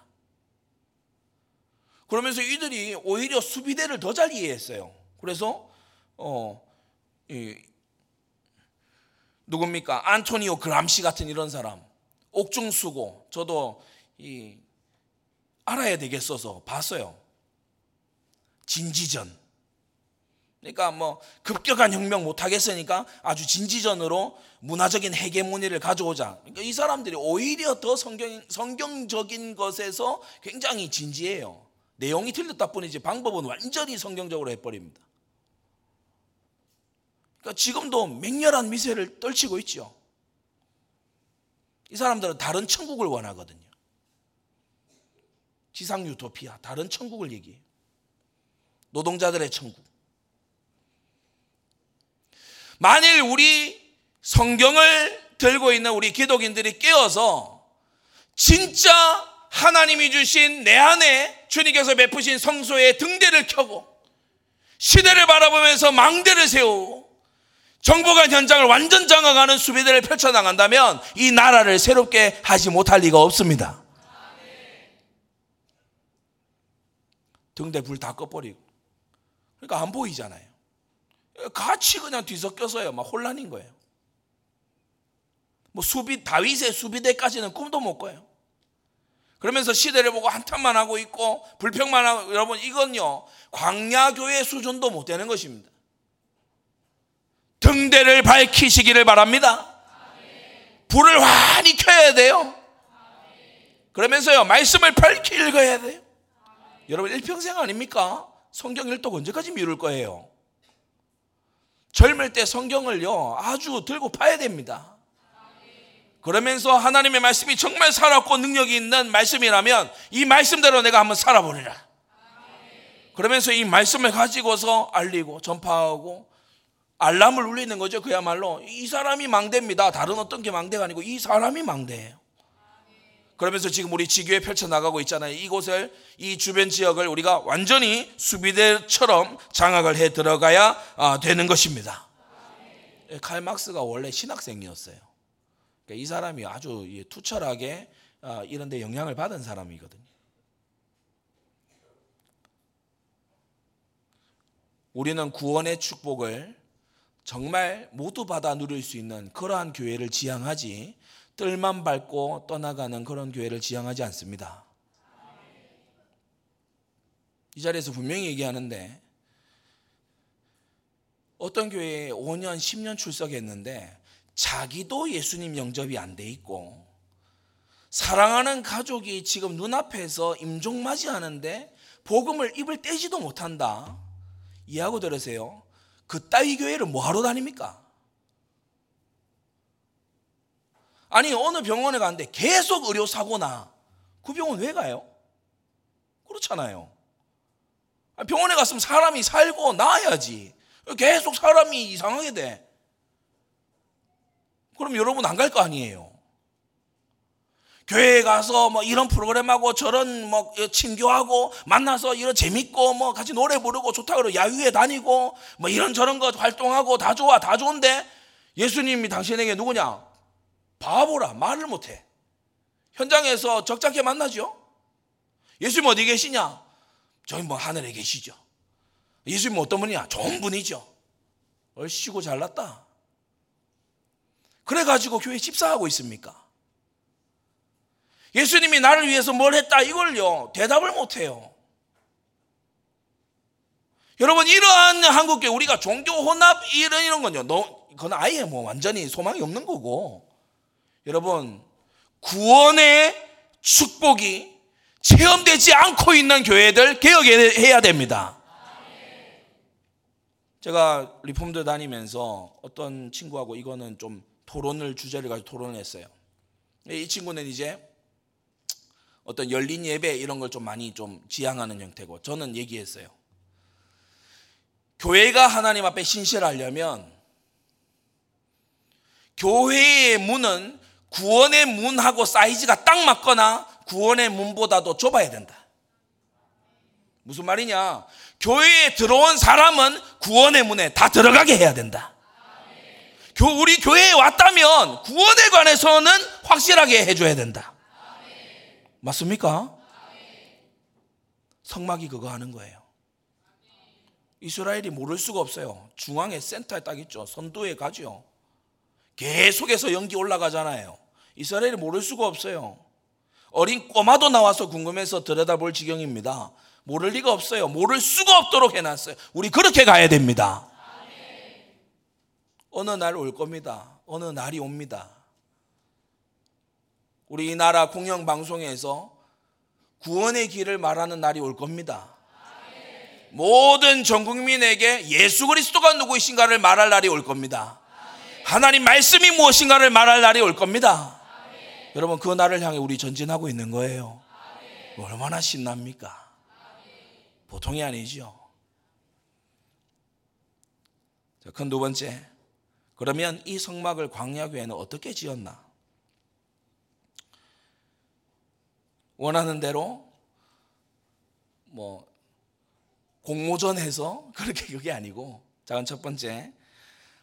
그러면서 이들이 오히려 수비대를 더 잘 이해했어요. 그래서 어, 이, 누굽니까? 안토니오 그람시 같은 이런 사람, 옥중수고, 저도 이, 알아야 되겠어서 봤어요. 진지전. 그러니까 뭐 급격한 혁명 못 하겠으니까 아주 진지전으로 문화적인 헤게모니를 가져오자. 그러니까 이 사람들이 오히려 더 성경 성경적인 것에서 굉장히 진지해요. 내용이 틀렸다 뿐이지 방법은 완전히 성경적으로 해버립니다. 그러니까 지금도 맹렬한 미세를 떨치고 있죠. 이 사람들은 다른 천국을 원하거든요. 지상 유토피아, 다른 천국을 얘기해요. 노동자들의 천국. 만일 우리 성경을 들고 있는 우리 기독인들이 깨어서 진짜 하나님이 주신 내 안에 주님께서 베푸신 성소의 등대를 켜고 시대를 바라보면서 망대를 세우고 정보관 현장을 완전 장악하는 수비대를 펼쳐나간다면 이 나라를 새롭게 하지 못할 리가 없습니다. 등대 불 다 꺼버리고 그러니까 안 보이잖아요. 같이 그냥 뒤섞여서요. 막 혼란인 거예요. 뭐 수비 다윗의 수비대까지는 꿈도 못 꿔요. 그러면서 시대를 보고 한탄만 하고 있고 불평만 하고 여러분 이건요 광야 교회 수준도 못 되는 것입니다. 등대를 밝히시기를 바랍니다. 불을 환히 켜야 돼요. 그러면서요 말씀을 밝히 읽어야 돼요. 여러분 일평생 아닙니까? 성경 일독 언제까지 미룰 거예요? 젊을 때 성경을요 아주 들고 파야 됩니다. 그러면서 하나님의 말씀이 정말 살았고 능력이 있는 말씀이라면 이 말씀대로 내가 한번 살아보리라. 그러면서 이 말씀을 가지고서 알리고 전파하고 알람을 울리는 거죠. 그야말로 이 사람이 망대입니다. 다른 어떤 게 망대가 아니고 이 사람이 망대예요. 그러면서 지금 우리 지교에 펼쳐 나가고 있잖아요. 이곳을 이 주변 지역을 우리가 완전히 수비대처럼 장악을 해 들어가야 아, 되는 것입니다. 칼 막스가 원래 신학생이었어요. 그러니까 이 사람이 아주 투철하게 아, 이런 데 영향을 받은 사람이거든요. 우리는 구원의 축복을 정말 모두 받아 누릴 수 있는 그러한 교회를 지향하지 뜰만 밟고 떠나가는 그런 교회를 지향하지 않습니다. 이 자리에서 분명히 얘기하는데 어떤 교회에 5년, 10년 출석했는데 자기도 예수님 영접이 안 돼 있고 사랑하는 가족이 지금 눈앞에서 임종 맞이 하는데 복음을 입을 떼지도 못한다. 이해하고 들으세요. 그 따위 교회를 뭐하러 다닙니까? 아니 어느 병원에 갔는데 계속 의료 사고나 그 병원 왜 가요? 그렇잖아요. 병원에 갔으면 사람이 살고 나아야지. 계속 사람이 이상하게 돼. 그럼 여러분 안 갈 거 아니에요. 교회에 가서 뭐 이런 프로그램하고 저런 뭐 친교하고 만나서 이런 재밌고 뭐 같이 노래 부르고 좋다 그러고 야유회 다니고 뭐 이런 저런 거 활동하고 다 좋아 다 좋은데 예수님이 당신에게 누구냐? 바보라 말을 못해. 현장에서 적잖게 만나죠. 예수님 어디 계시냐? 저희 뭐 하늘에 계시죠. 예수님 어떤 분이냐? 좋은 분이죠. 얼씨고 잘났다. 그래가지고 교회 집사하고 있습니까? 예수님이 나를 위해서 뭘 했다 이걸요 대답을 못해요. 여러분 이러한 한국교회 우리가 종교 혼합 이런 이런 건요. 너 그건 아예 뭐 완전히 소망이 없는 거고. 여러분 구원의 축복이 체험되지 않고 있는 교회들 개혁해야 됩니다. 제가 Reformed 다니면서 어떤 친구하고 이거는 좀 토론을 주제를 가지고 토론을 했어요. 이 친구는 이제 어떤 열린 예배 이런 걸 좀 많이 좀 지향하는 형태고 저는 얘기했어요. 교회가 하나님 앞에 신실하려면 교회의 문은 구원의 문하고 사이즈가 딱 맞거나 구원의 문보다도 좁아야 된다. 무슨 말이냐? 교회에 들어온 사람은 구원의 문에 다 들어가게 해야 된다. 우리 교회에 왔다면 구원에 관해서는 확실하게 해줘야 된다. 맞습니까? 성막이 그거 하는 거예요. 이스라엘이 모를 수가 없어요. 중앙에 센터에 딱 있죠. 선두에 가죠. 계속해서 연기 올라가잖아요. 이스라엘이 모를 수가 없어요. 어린 꼬마도 나와서 궁금해서 들여다볼 지경입니다. 모를 리가 없어요. 모를 수가 없도록 해놨어요. 우리 그렇게 가야 됩니다. 어느 날 올 겁니다. 어느 날이 옵니다. 우리나라 공영방송에서 구원의 길을 말하는 날이 올 겁니다. 모든 전 국민에게 예수 그리스도가 누구이신가를 말할 날이 올 겁니다. 하나님 말씀이 무엇인가를 말할 날이 올 겁니다. 여러분 그 날을 향해 우리 전진하고 있는 거예요. 얼마나 신납니까? 보통이 아니죠. 큰두 번째. 그러면 이 성막을 광야교회는 어떻게 지었나? 원하는 대로 뭐 공모전해서 그렇게 그게 아니고 작은 첫 번째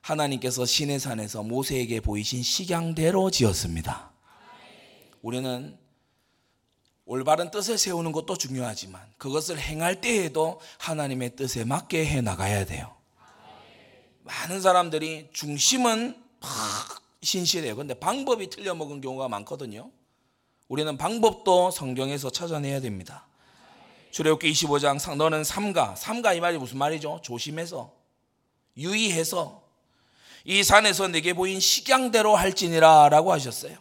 하나님께서 신의 산에서 모세에게 보이신 식양대로 지었습니다. 우리는 올바른 뜻을 세우는 것도 중요하지만 그것을 행할 때에도 하나님의 뜻에 맞게 해 나가야 돼요. 많은 사람들이 중심은 신실해요. 근데 방법이 틀려 먹은 경우가 많거든요. 우리는 방법도 성경에서 찾아내야 됩니다. 출애굽기 25장 너는 삼가 삼가 이 말이 무슨 말이죠? 조심해서 유의해서 이 산에서 내게 보인 식양대로 할지니라라고 하셨어요.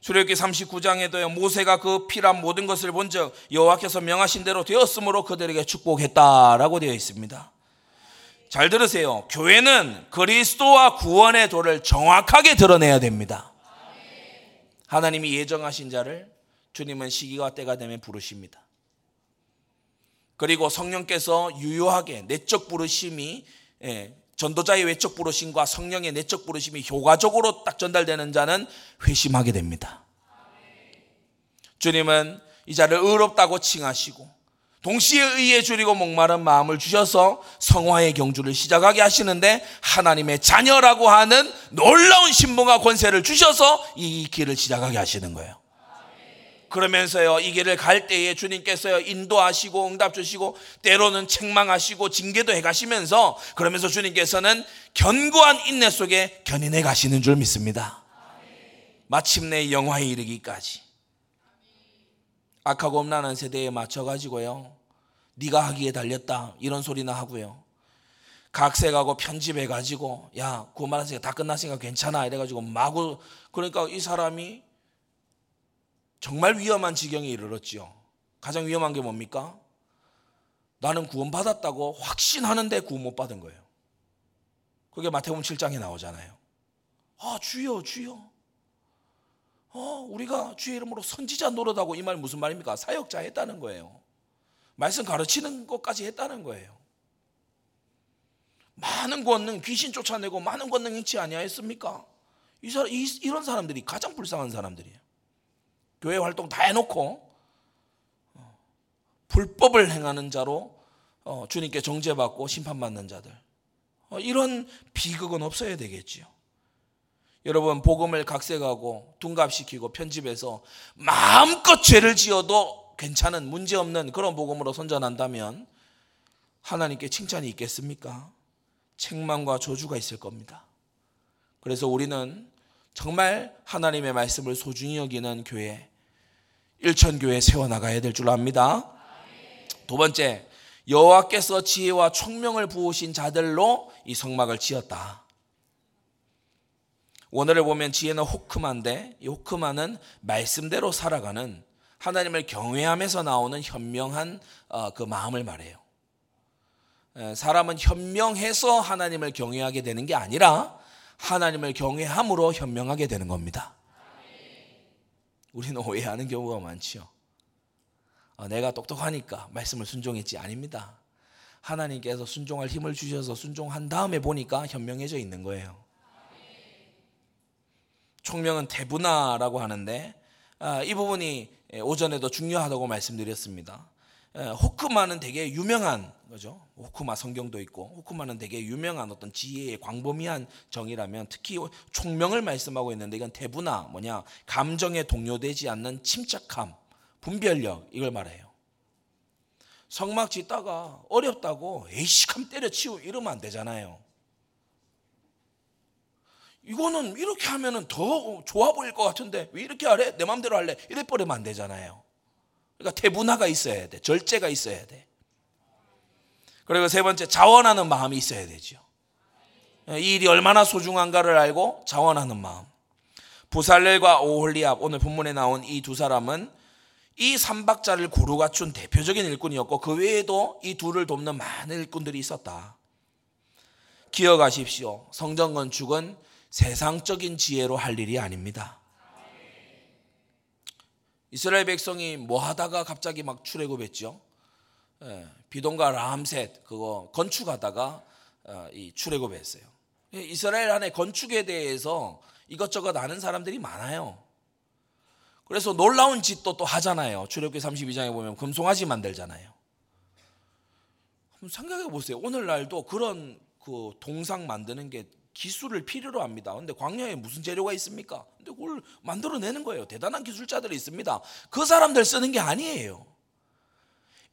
출애굽기 39장에도요 모세가 그 피란 모든 것을 본즉 여호와께서 명하신 대로 되었으므로 그들에게 축복했다라고 되어 있습니다. 잘 들으세요. 교회는 그리스도와 구원의 도를 정확하게 드러내야 됩니다. 하나님이 예정하신 자를 주님은 시기와 때가 되면 부르십니다. 그리고 성령께서 유효하게 내적 부르심이 예, 전도자의 외적 부르심과 성령의 내적 부르심이 효과적으로 딱 전달되는 자는 회심하게 됩니다. 주님은 이 자를 의롭다고 칭하시고 동시에 의에 줄이고 목마른 마음을 주셔서 성화의 경주를 시작하게 하시는데 하나님의 자녀라고 하는 놀라운 신분과 권세를 주셔서 이 길을 시작하게 하시는 거예요. 그러면서요, 이 길을 갈 때에 주님께서요, 인도하시고 응답 주시고, 때로는 책망하시고, 징계도 해 가시면서, 그러면서 주님께서는 견고한 인내 속에 견인해 가시는 줄 믿습니다. 마침내 영화에 이르기까지. 악하고 엄란한 세대에 맞춰 가지고요, 네가 하기에 달렸다. 이런 소리나 하고요. 각색하고 편집해 가지고, 야, 구만하니까 다 끝났으니까 괜찮아. 이래가지고 마구, 그러니까 이 사람이 정말 위험한 지경에 이르렀지요. 가장 위험한 게 뭡니까? 나는 구원받았다고 확신하는데 구원 못 받은 거예요. 그게 마태복음 7장에 나오잖아요. 아, 주여, 주여. 어, 우리가 주의 이름으로 선지자 노릇하고 이 말 무슨 말입니까? 사역자 했다는 거예요. 말씀 가르치는 것까지 했다는 거예요. 많은 권능, 귀신 쫓아내고 많은 권능 행치 아니하였습니까? 이 사람, 이, 이런 사람들이 가장 불쌍한 사람들이에요. 교회 활동 다 해놓고 어, 불법을 행하는 자로 어, 주님께 정죄받고 심판받는 자들 어, 이런 비극은 없어야 되겠지요. 여러분 복음을 각색하고 둔갑시키고 편집해서 마음껏 죄를 지어도 괜찮은 문제없는 그런 복음으로 선전한다면 하나님께 칭찬이 있겠습니까? 책망과 저주가 있을 겁니다. 그래서 우리는 정말 하나님의 말씀을 소중히 여기는 교회, 일천교회 세워나가야 될 줄 압니다. 두 번째, 여호와께서 지혜와 총명을 부으신 자들로 이 성막을 지었다. 오늘을 보면 지혜는 호크만데 이 호크만은 말씀대로 살아가는 하나님을 경외하면서 나오는 현명한 어, 그 마음을 말해요. 사람은 현명해서 하나님을 경외하게 되는 게 아니라 하나님을 경외함으로 현명하게 되는 겁니다. 우리는 오해하는 경우가 많지요. 어, 내가 똑똑하니까 말씀을 순종했지 아닙니다. 하나님께서 순종할 힘을 주셔서 순종한 다음에 보니까 현명해져 있는 거예요. 총명은 대분화라고 하는데 아, 이 부분이 오전에도 중요하다고 말씀드렸습니다. 호크마는 되게 유명한 거죠. 호크마 성경도 있고 호크마는 되게 유명한 어떤 지혜의 광범위한 정의라면 특히 총명을 말씀하고 있는데 이건 대분화 뭐냐 감정에 동요되지 않는 침착함 분별력 이걸 말해요. 성막 짓다가 어렵다고 에이식함 때려치우 이러면 안 되잖아요. 이거는 이렇게 하면은 더 좋아 보일 것 같은데 왜 이렇게 하래? 내 마음대로 할래? 이래 버리면 안 되잖아요. 그러니까 태분화가 있어야 돼. 절제가 있어야 돼. 그리고 세 번째 자원하는 마음이 있어야 되죠. 이 일이 얼마나 소중한가를 알고 자원하는 마음. 부살렐과 오홀리압 오늘 본문에 나온 이 두 사람은 이 삼박자를 고루 갖춘 대표적인 일꾼이었고 그 외에도 이 둘을 돕는 많은 일꾼들이 있었다. 기억하십시오. 성전 건축은 세상적인 지혜로 할 일이 아닙니다. 이스라엘 백성이 뭐 하다가 갑자기 막 출애굽했죠. 예, 비동과 라함셋 그거 건축하다가 어, 이 출애굽했어요. 이스라엘 안에 건축에 대해서 이것저것 아는 사람들이 많아요. 그래서 놀라운 짓도 또 하잖아요. 출애굽기 32장에 보면 금송아지 만들잖아요. 한번 생각해 보세요. 오늘날도 그런 그 동상 만드는 게 기술을 필요로 합니다. 근데 광야에 무슨 재료가 있습니까? 근데 그걸 만들어내는 거예요. 대단한 기술자들이 있습니다. 그 사람들 쓰는 게 아니에요.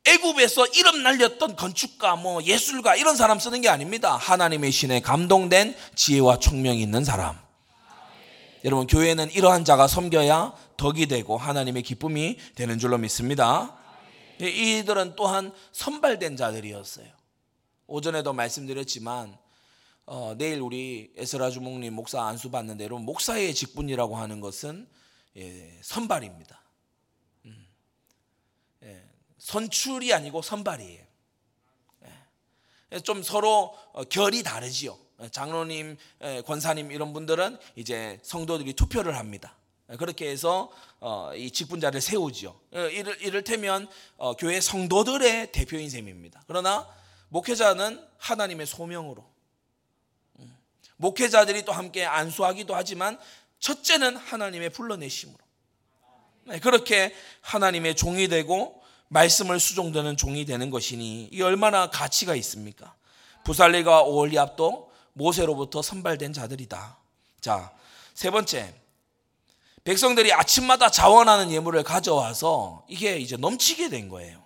애굽에서 이름 날렸던 건축가, 뭐 예술가 이런 사람 쓰는 게 아닙니다. 하나님의 신에 감동된 지혜와 총명이 있는 사람. 여러분 교회는 이러한 자가 섬겨야 덕이 되고 하나님의 기쁨이 되는 줄로 믿습니다. 이들은 또한 선발된 자들이었어요. 오전에도 말씀드렸지만 어, 내일 우리 에스라 주목님 목사 안수 받는 대로 목사의 직분이라고 하는 것은 예, 선발입니다. 음, 예, 선출이 아니고 선발이에요. 예, 좀 서로 어, 결이 다르지요. 장로님, 예, 권사님 이런 분들은 이제 성도들이 투표를 합니다. 예, 그렇게 해서 어, 이 직분자를 세우지요. 예, 이를, 이를테면 어, 교회 성도들의 대표인 셈입니다. 그러나 목회자는 하나님의 소명으로 음, 목회자들이 또 함께 안수하기도 하지만 첫째는 하나님의 불러내심으로 네, 그렇게 하나님의 종이 되고 말씀을 수종되는 종이 되는 것이니 이 얼마나 가치가 있습니까? 부살리가 오홀리압도 모세로부터 선발된 자들이다. 자, 세 번째. 백성들이 아침마다 자원하는 예물을 가져와서 이게 이제 넘치게 된 거예요.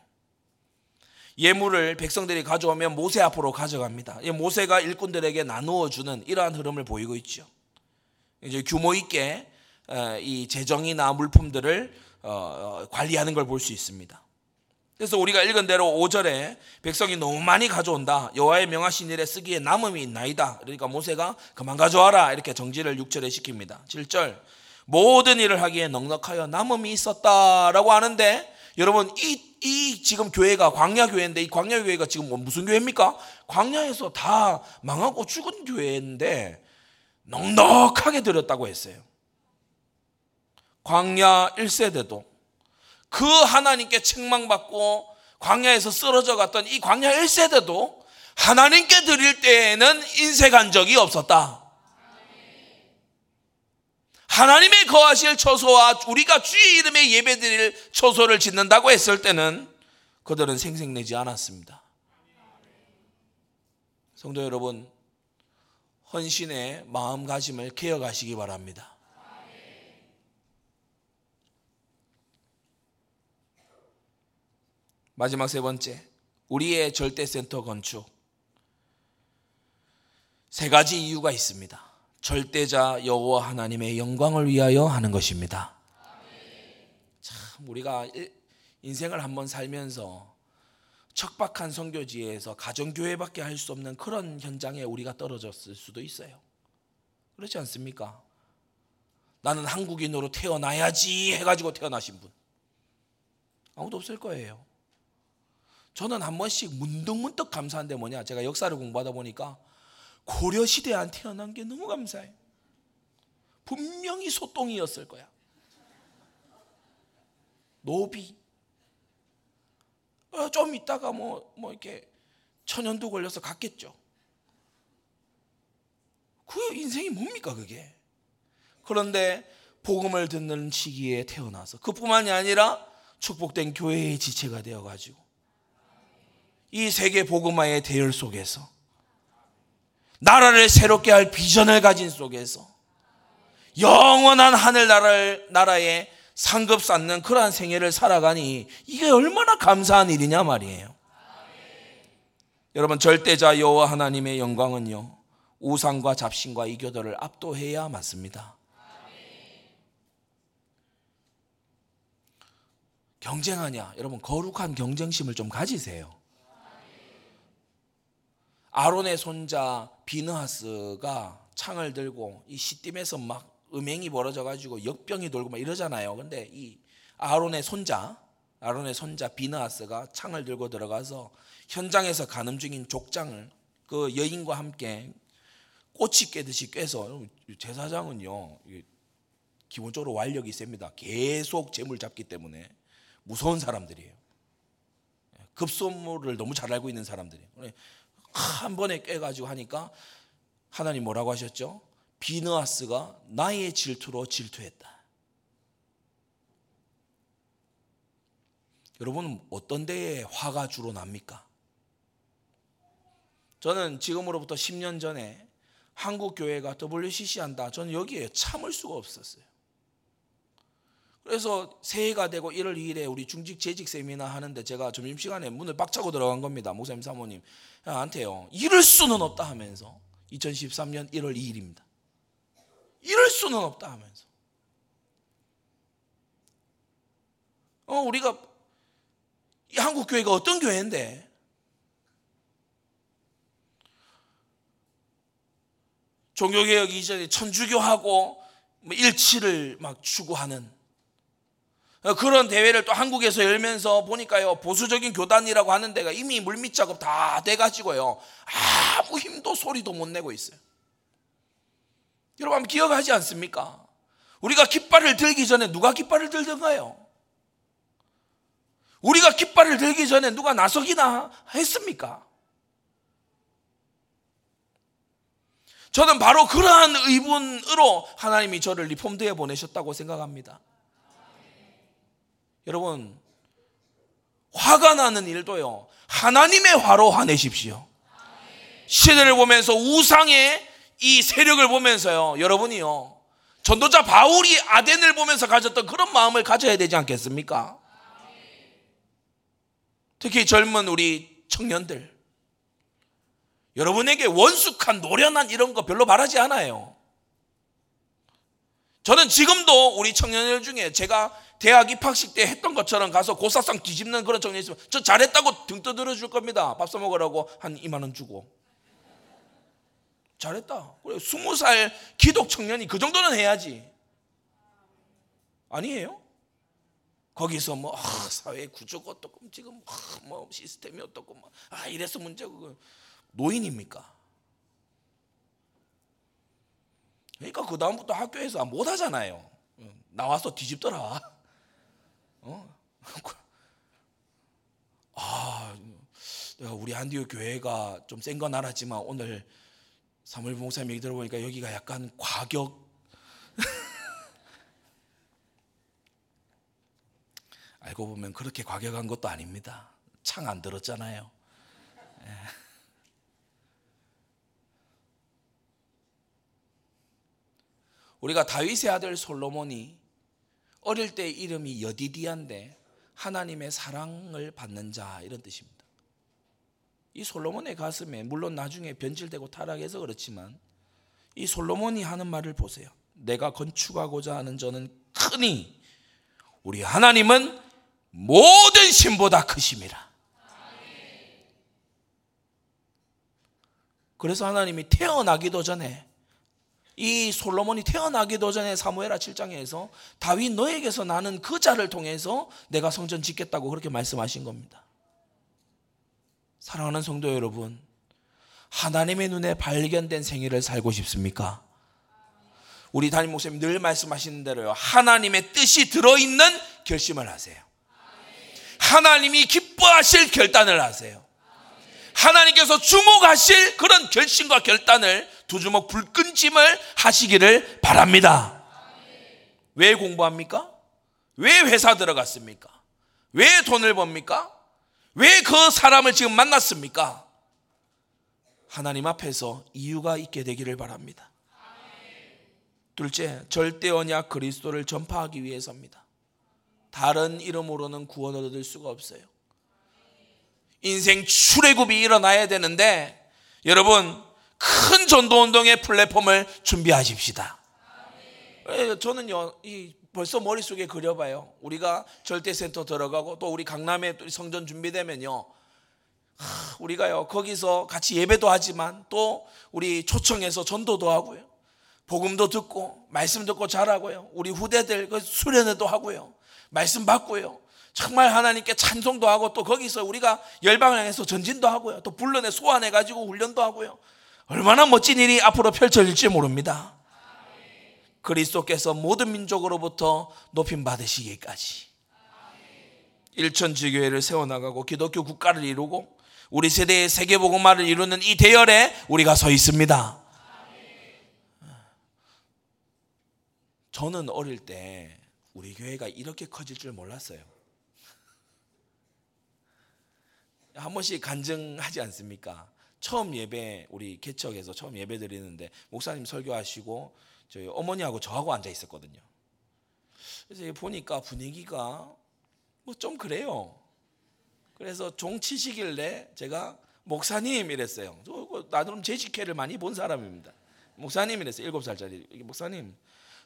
예물을 백성들이 가져오면 모세 앞으로 가져갑니다. 모세가 일꾼들에게 나누어 주는 이러한 흐름을 보이고 있죠. 이제 규모 있게 이 재정이나 물품들을 어, 어, 관리하는 걸 볼 수 있습니다. 그래서 우리가 읽은 대로 5절에 백성이 너무 많이 가져온다. 여호와의 명하신 일에 쓰기에 남음이 있나이다. 그러니까 모세가 그만 가져와라. 이렇게 정지를 6절에 시킵니다. 7절 모든 일을 하기에 넉넉하여 남음이 있었다라고 하는데 여러분 이, 이 지금 교회가 광야 교회인데 이 광야 교회가 지금 뭐 무슨 교회입니까? 광야에서 다 망하고 죽은 교회인데 넉넉하게 드렸다고 했어요. 광야 1세대도 그 하나님께 책망받고 광야에서 쓰러져 갔던 이 광야 1세대도 하나님께 드릴 때에는 인색한 적이 없었다. 하나님의 거하실 처소와 우리가 주의 이름의 예배드릴 처소를 짓는다고 했을 때는 그들은 생색내지 않았습니다. 성도 여러분, 헌신의 마음가짐을 개혁하시기 바랍니다. 마지막 세 번째, 우리의 절대센터 건축. 세 가지 이유가 있습니다. 절대자 여호와 하나님의 영광을 위하여 하는 것입니다. 참 우리가 인생을 한번 살면서 척박한 성교지에서 가정교회밖에 할 수 없는 그런 현장에 우리가 떨어졌을 수도 있어요. 그렇지 않습니까? 나는 한국인으로 태어나야지 해가지고 태어나신 분 아무도 없을 거예요. 저는 한 번씩 문득문득 감사한데 뭐냐? 제가 역사를 공부하다 보니까 고려 시대에 안 태어난 게 너무 감사해요. 분명히 소똥이었을 거야. 노비. 어, 좀 있다가 뭐, 뭐 이렇게 천연도 걸려서 갔겠죠. 그 인생이 뭡니까, 그게? 그런데 복음을 듣는 시기에 태어나서 그뿐만이 아니라 축복된 교회의 지체가 되어가지고 이 세계 복음화의 대열 속에서 나라를 새롭게 할 비전을 가진 속에서 영원한 하늘 나라를 나라에 상급 쌓는 그러한 생애를 살아가니 이게 얼마나 감사한 일이냐 말이에요. 여러분 절대자 여호와 하나님의 영광은요 우상과 잡신과 이교도를 압도해야 맞습니다. 경쟁하냐? 여러분 거룩한 경쟁심을 좀 가지세요. 아론의 손자 비느하스가 창을 들고 이 시딤에서 막 음행이 벌어져 가지고 역병이 돌고 막 이러잖아요. 근데 이 아론의 손자 아론의 손자 비느하스가 창을 들고 들어가서 현장에서 가늠 중인 족장을 그 여인과 함께 꽃이 깨듯이 꿰서 제사장은요 기본적으로 완력이 셉니다. 계속 재물 잡기 때문에 무서운 사람들이에요. 급소물을 너무 잘 알고 있는 사람들이에요. 한 번에 깨가지고 하니까 하나님 뭐라고 하셨죠? 비느아스가 나의 질투로 질투했다. 여러분 어떤 데에 화가 주로 납니까? 저는 지금으로부터 10년 전에 한국 교회가 WCC 한다. 저는 여기에 참을 수가 없었어요. 그래서 새해가 되고 1월 2일에 우리 중직 재직 세미나 하는데 제가 점심시간에 문을 박차고 들어간 겁니다. 목사님 사모님 한테요. 이럴 수는 없다 하면서 2013년 1월 2일입니다. 이럴 수는 없다 하면서 어 우리가 이 한국 교회가 어떤 교회인데 종교개혁 이전에 천주교하고 뭐 일치를 막 추구하는 그런 대회를 또 한국에서 열면서 보니까요 보수적인 교단이라고 하는 데가 이미 물밑 작업 다 돼가지고요 아무 힘도 소리도 못 내고 있어요. 여러분 기억하지 않습니까? 우리가 깃발을 들기 전에 누가 깃발을 들던가요? 우리가 깃발을 들기 전에 누가 나서기나 했습니까? 저는 바로 그러한 의분으로 하나님이 저를 리폼드에 보내셨다고 생각합니다. 여러분, 화가 나는 일도요, 하나님의 화로 화내십시오. 시대를 보면서 우상의 이 세력을 보면서요, 여러분이요, 전도자 바울이 아덴을 보면서 가졌던 그런 마음을 가져야 되지 않겠습니까? 특히 젊은 우리 청년들. 여러분에게 원숙한 노련한 이런 거 별로 바라지 않아요. 저는 지금도 우리 청년들 중에 제가 대학 입학식 때 했던 것처럼 가서 고사상 뒤집는 그런 청년 있으면 저 잘했다고 등 떠들어 줄 겁니다. 밥 사 먹으라고 한 2만 원 주고. 잘했다. 그래, 20살 기독 청년이 그 정도는 해야지. 아니에요? 거기서 뭐 아, 사회 구조가 어떻고 지금 아, 뭐 시스템이 어떻고 뭐, 아 이래서 문제고 노인입니까? 그러니까 그 다음부터 학교에서 못 하잖아요. 나와서 뒤집더라. 어? 아, 우리 안디오 교회가 좀 센 건 알았지만 오늘 사무엘 목사님 얘기 들어보니까 여기가 약간 과격 알고 보면 그렇게 과격한 것도 아닙니다. 창 안 들었잖아요. 우리가 다윗의 아들 솔로몬이 어릴 때 이름이 여디디한데 하나님의 사랑을 받는 자 이런 뜻입니다. 이 솔로몬의 가슴에 물론 나중에 변질되고 타락해서 그렇지만 이 솔로몬이 하는 말을 보세요. 내가 건축하고자 하는 저는 크니 우리 하나님은 모든 신보다 크심이라. 그래서 하나님이 태어나기도 전에 이 솔로몬이 태어나기도 전에 사무엘하 7장에서 다윗 너에게서 나는 그 자를 통해서 내가 성전 짓겠다고 그렇게 말씀하신 겁니다. 사랑하는 성도 여러분, 하나님의 눈에 발견된 생애를 살고 싶습니까? 우리 담임 목사님 늘 말씀하시는 대로요. 하나님의 뜻이 들어있는 결심을 하세요. 하나님이 기뻐하실 결단을 하세요. 하나님께서 주목하실 그런 결심과 결단을 두 주먹 불끈짐을 하시기를 바랍니다. 왜 공부합니까? 왜 회사 들어갔습니까? 왜 돈을 법니까? 왜 그 사람을 지금 만났습니까? 하나님 앞에서 이유가 있게 되기를 바랍니다. 둘째, 절대 언약 그리스도를 전파하기 위해서입니다. 다른 이름으로는 구원을 얻을 수가 없어요. 인생 출애굽이 일어나야 되는데 여러분 큰 전도 운동의 플랫폼을 준비하십시다. 저는요, 이 벌써 머릿속에 그려봐요. 우리가 절대센터 들어가고 또 우리 강남에 또 성전 준비되면요. 우리가요, 거기서 같이 예배도 하지만 또 우리 초청해서 전도도 하고요. 복음도 듣고, 말씀 듣고 잘하고요. 우리 후대들 그 수련회도 하고요. 말씀 받고요. 정말 하나님께 찬송도 하고 또 거기서 우리가 열방을 향해서 전진도 하고요. 또 불러내 소환해 가지고 훈련도 하고요. 얼마나 멋진 일이 앞으로 펼쳐질지 모릅니다. 그리스도께서 모든 민족으로부터 높임 받으시기까지 일천지교회를 세워나가고 기독교 국가를 이루고 우리 세대의 세계복음화를 이루는 이 대열에 우리가 서 있습니다. 저는 어릴 때 우리 교회가 이렇게 커질 줄 몰랐어요. 한 번씩 간증하지 않습니까? 처음 예배 우리 개척에서 처음 예배 드리는데 목사님 설교하시고 저희 어머니하고 저하고 앉아 있었거든요. 그래서 보니까 분위기가 뭐 좀 그래요. 그래서 종 치시길래 제가 목사님 이랬어요. 나름 제식회를 많이 본 사람입니다. 목사님 이랬어요. 일곱 살짜리 목사님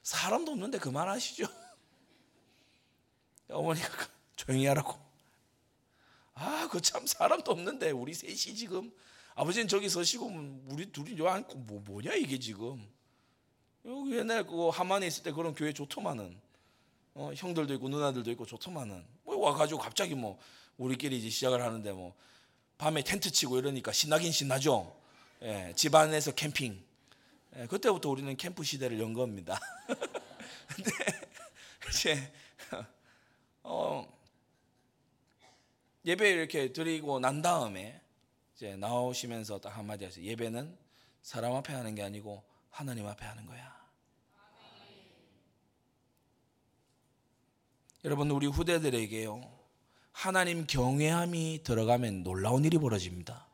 사람도 없는데 그만하시죠. 어머니가 조용히 하라고. 아, 그 참 사람도 없는데 우리 셋이 지금 아버지는 저기 서시고 우리 둘이 요 앉고 뭐 뭐냐 이게 지금. 여기 옛날 그 하만에 있을 때 그런 교회 좋더만은 어, 형들도 있고 누나들도 있고 좋더만은 뭐 와가지고 갑자기 뭐 우리끼리 이제 시작을 하는데 뭐 밤에 텐트 치고 이러니까 신나긴 신나죠. 예, 집안에서 캠핑. 예, 그때부터 우리는 캠프 시대를 연 겁니다. 근데 이제 어, 예배 이렇게 드리고 난 다음에 이제 나오시면서 딱 한마디 하세요. 예배는 사람 앞에 하는 게 아니고 하나님 앞에 하는 거야. 여러분 우리 후대들에게요. 하나님 경외함이 들어가면 놀라운 일이 벌어집니다.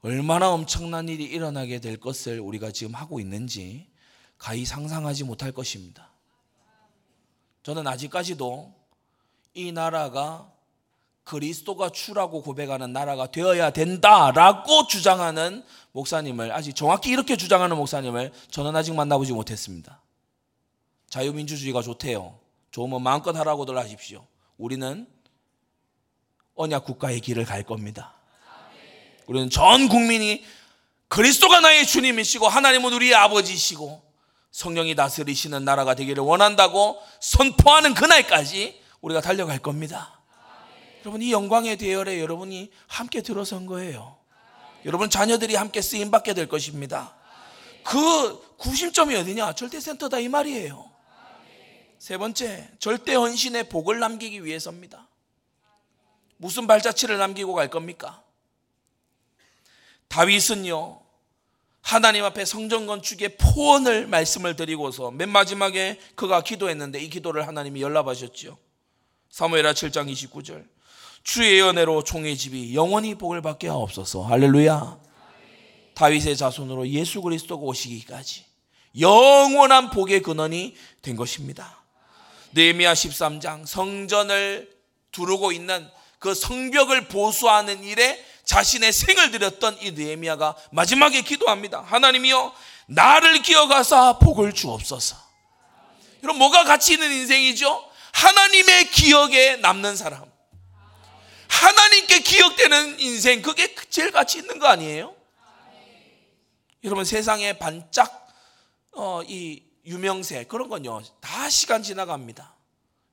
얼마나 엄청난 일이 일어나게 될 것을 우리가 지금 하고 있는지 가히 상상하지 못할 것입니다. 저는 아직까지도 이 나라가 그리스도가 주라고 고백하는 나라가 되어야 된다라고 주장하는 목사님을 아직 정확히 이렇게 주장하는 목사님을 저는 아직 만나보지 못했습니다. 자유민주주의가 좋대요. 좋으면 마음껏 하라고들 하십시오. 우리는 언약 국가의 길을 갈 겁니다. 우리는 전 국민이 그리스도가 나의 주님이시고 하나님은 우리의 아버지시고 성령이 다스리시는 나라가 되기를 원한다고 선포하는 그날까지 우리가 달려갈 겁니다. 여러분 이 영광의 대열에 여러분이 함께 들어선 거예요. 여러분 자녀들이 함께 쓰임 받게 될 것입니다. 그 구심점이 어디냐? 절대 센터다 이 말이에요. 세 번째, 절대 헌신의 복을 남기기 위해서입니다. 무슨 발자취를 남기고 갈 겁니까? 다윗은요, 하나님 앞에 성전 건축의 포원을 말씀을 드리고서 맨 마지막에 그가 기도했는데 이 기도를 하나님이 연락하셨죠. 사무엘하 7장 29절. 주의 연애로 총의 집이 영원히 복을 받게 하옵소서. 할렐루야. 다윗의 자손으로 예수 그리스도가 오시기까지 영원한 복의 근원이 된 것입니다. 느헤미야 13장 성전을 두르고 있는 그 성벽을 보수하는 일에 자신의 생을 들였던 이 느헤미야가 마지막에 기도합니다. 하나님이여 나를 기억하사 복을 주옵소서. 여러분 뭐가 가치 있는 인생이죠? 하나님의 기억에 남는 사람. 하나님께 기억되는 인생 그게 제일 가치 있는 거 아니에요? 여러분 세상에 반짝 어, 이 유명세 그런 건요 다 시간 지나갑니다.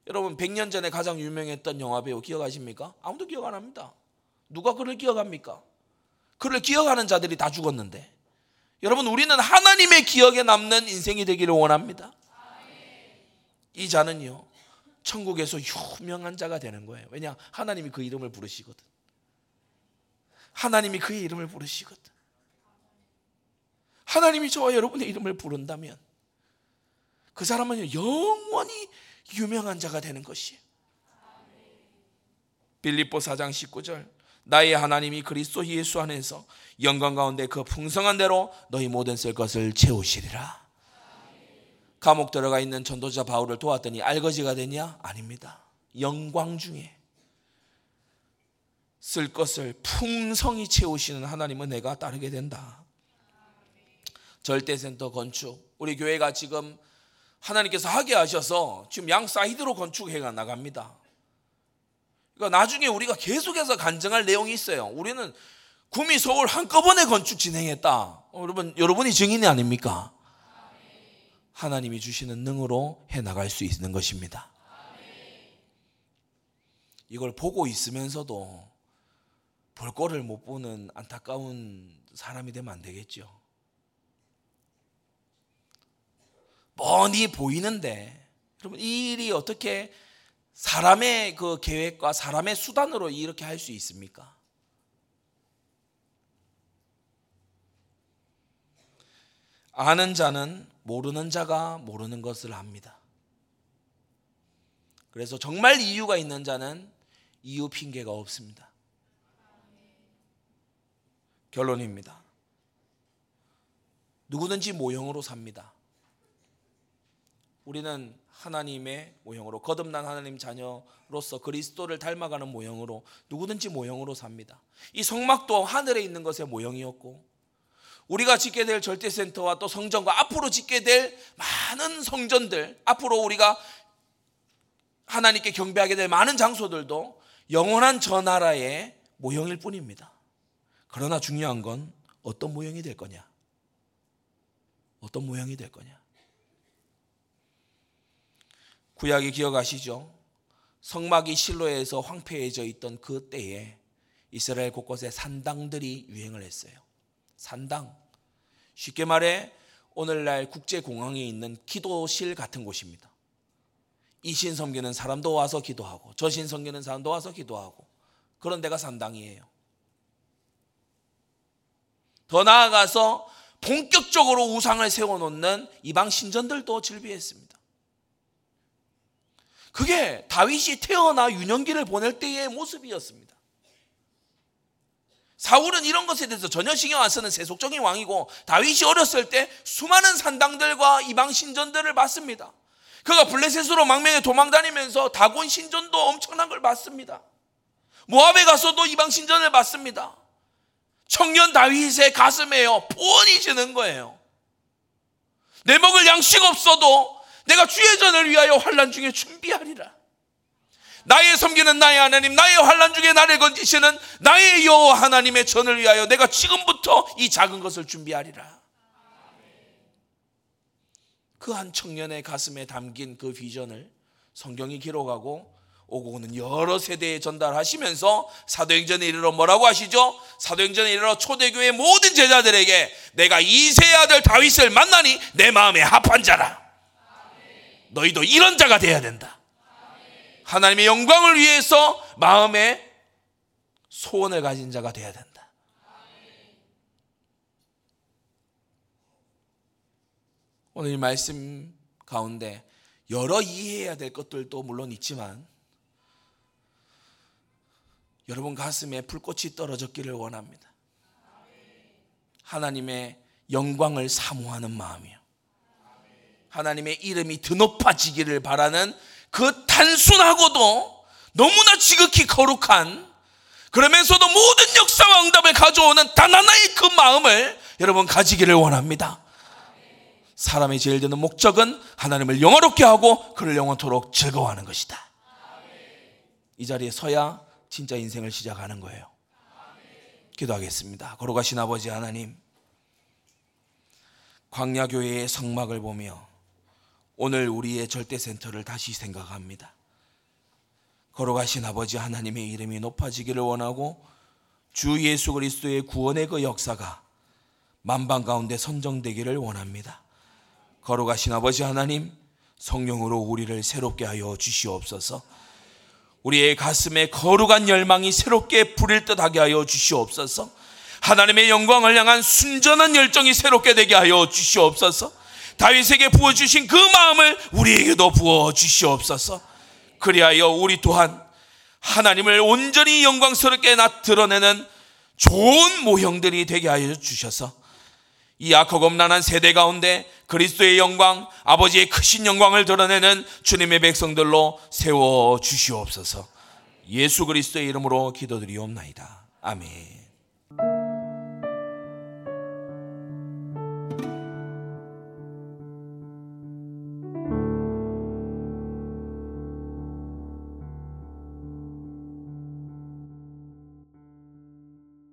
여러분 100년 전에 가장 유명했던 영화 배우 기억하십니까? 아무도 기억 안 합니다. 누가 그를 기억합니까? 그를 기억하는 자들이 다 죽었는데 여러분 우리는 하나님의 기억에 남는 인생이 되기를 원합니다. 이 자는요 천국에서 유명한 자가 되는 거예요. 왜냐 하나님이 그 이름을 부르시거든. 하나님이 그의 이름을 부르시거든. 하나님이 저와 여러분의 이름을 부른다면 그 사람은 영원히 유명한 자가 되는 것이에요. 빌립보 4장 19절 나의 하나님이 그리스도 예수 안에서 영광 가운데 그 풍성한 대로 너희 모든 쓸 것을 채우시리라. 감옥 들어가 있는 전도자 바울을 도왔더니 알거지가 되냐? 아닙니다. 영광 중에 쓸 것을 풍성히 채우시는 하나님은 내가 따르게 된다. 절대센터 건축. 우리 교회가 지금 하나님께서 하게 하셔서 지금 양 사이드로 건축해 나갑니다. 그러니까 나중에 우리가 계속해서 간증할 내용이 있어요. 우리는 구미 서울 한꺼번에 건축 진행했다. 어, 여러분, 여러분이 증인이 아닙니까? 하나님이 주시는 능으로 해 나갈 수 있는 것입니다. 이걸 보고 있으면서도 볼 거를 못 보는 안타까운 사람이 되면 안 되겠죠. 뻔히 보이는데 여러분 이 일이 어떻게 사람의 그 계획과 사람의 수단으로 이렇게 할 수 있습니까? 아는 자는 모르는 자가 모르는 것을 압니다. 그래서 정말 이유가 있는 자는 이유 핑계가 없습니다. 결론입니다. 누구든지 모형으로 삽니다. 우리는 하나님의 모형으로 거듭난 하나님 자녀로서 그리스도를 닮아가는 모형으로 누구든지 모형으로 삽니다. 이 성막도 하늘에 있는 것의 모형이었고 우리가 짓게 될 절대센터와 또 성전과 앞으로 짓게 될 많은 성전들 앞으로 우리가 하나님께 경배하게 될 많은 장소들도 영원한 저 나라의 모형일 뿐입니다. 그러나 중요한 건 어떤 모형이 될 거냐? 어떤 모형이 될 거냐? 구약이 기억하시죠? 성막이 실로에서 황폐해져 있던 그 때에 이스라엘 곳곳에 산당들이 유행을 했어요. 산당. 쉽게 말해 오늘날 국제공항에 있는 기도실 같은 곳입니다. 이 신 섬기는 사람도 와서 기도하고 저 신 섬기는 사람도 와서 기도하고 그런 데가 산당이에요. 더 나아가서 본격적으로 우상을 세워놓는 이방 신전들도 즐비했습니다. 그게 다윗이 태어나 유년기를 보낼 때의 모습이었습니다. 사울은 이런 것에 대해서 전혀 신경 안 쓰는 세속적인 왕이고 다윗이 어렸을 때 수많은 산당들과 이방 신전들을 봤습니다. 그가 블레셋으로 망명에 도망다니면서 다곤 신전도 엄청난 걸 봤습니다. 모압에 가서도 이방 신전을 봤습니다. 청년 다윗의 가슴에요 폰이 지는 거예요. 내 먹을 양식 없어도 내가 주의 전을 위하여 환란 중에 준비하리라. 나의 섬기는 나의 하나님, 나의 환란 중에 나를 건지시는 나의 여호와 하나님의 전을 위하여 내가 지금부터 이 작은 것을 준비하리라. 그 한 청년의 가슴에 담긴 그 비전을 성경이 기록하고 오고는 여러 세대에 전달하시면서 사도행전에 이르러 뭐라고 하시죠? 사도행전에 이르러 초대교회 모든 제자들에게 내가 이세 아들 다윗을 만나니 내 마음에 합한 자라. 너희도 이런 자가 돼야 된다. 하나님의 영광을 위해서 마음에 소원을 가진 자가 돼야 된다. 오늘 이 말씀 가운데 여러 이해해야 될 것들도 물론 있지만 여러분 가슴에 불꽃이 떨어졌기를 원합니다. 하나님의 영광을 사모하는 마음이요. 하나님의 이름이 드높아지기를 바라는 그 단순하고도 너무나 지극히 거룩한 그러면서도 모든 역사와 응답을 가져오는 단 하나의 그 마음을 여러분 가지기를 원합니다. 사람이 제일 되는 목적은 하나님을 영화롭게 하고 그를 영원토록 즐거워하는 것이다. 이 자리에 서야 진짜 인생을 시작하는 거예요. 기도하겠습니다. 걸어가신 아버지 하나님, 광야교회의 성막을 보며 오늘 우리의 절대센터를 다시 생각합니다. 걸어가신 아버지 하나님의 이름이 높아지기를 원하고 주 예수 그리스도의 구원의 그 역사가 만방 가운데 선정되기를 원합니다. 걸어가신 아버지 하나님, 성령으로 우리를 새롭게 하여 주시옵소서. 우리의 가슴에 거룩한 열망이 새롭게 불일 듯하게 하여 주시옵소서. 하나님의 영광을 향한 순전한 열정이 새롭게 되게 하여 주시옵소서. 다윗에게 부어 주신 그 마음을 우리에게도 부어 주시옵소서. 그리하여 우리 또한 하나님을 온전히 영광스럽게 나타내는 좋은 모형들이 되게 하여 주셔서 이 악하고 엄난한 세대 가운데 그리스도의 영광, 아버지의 크신 영광을 드러내는 주님의 백성들로 세워 주시옵소서. 예수 그리스도의 이름으로 기도드리옵나이다. 아멘.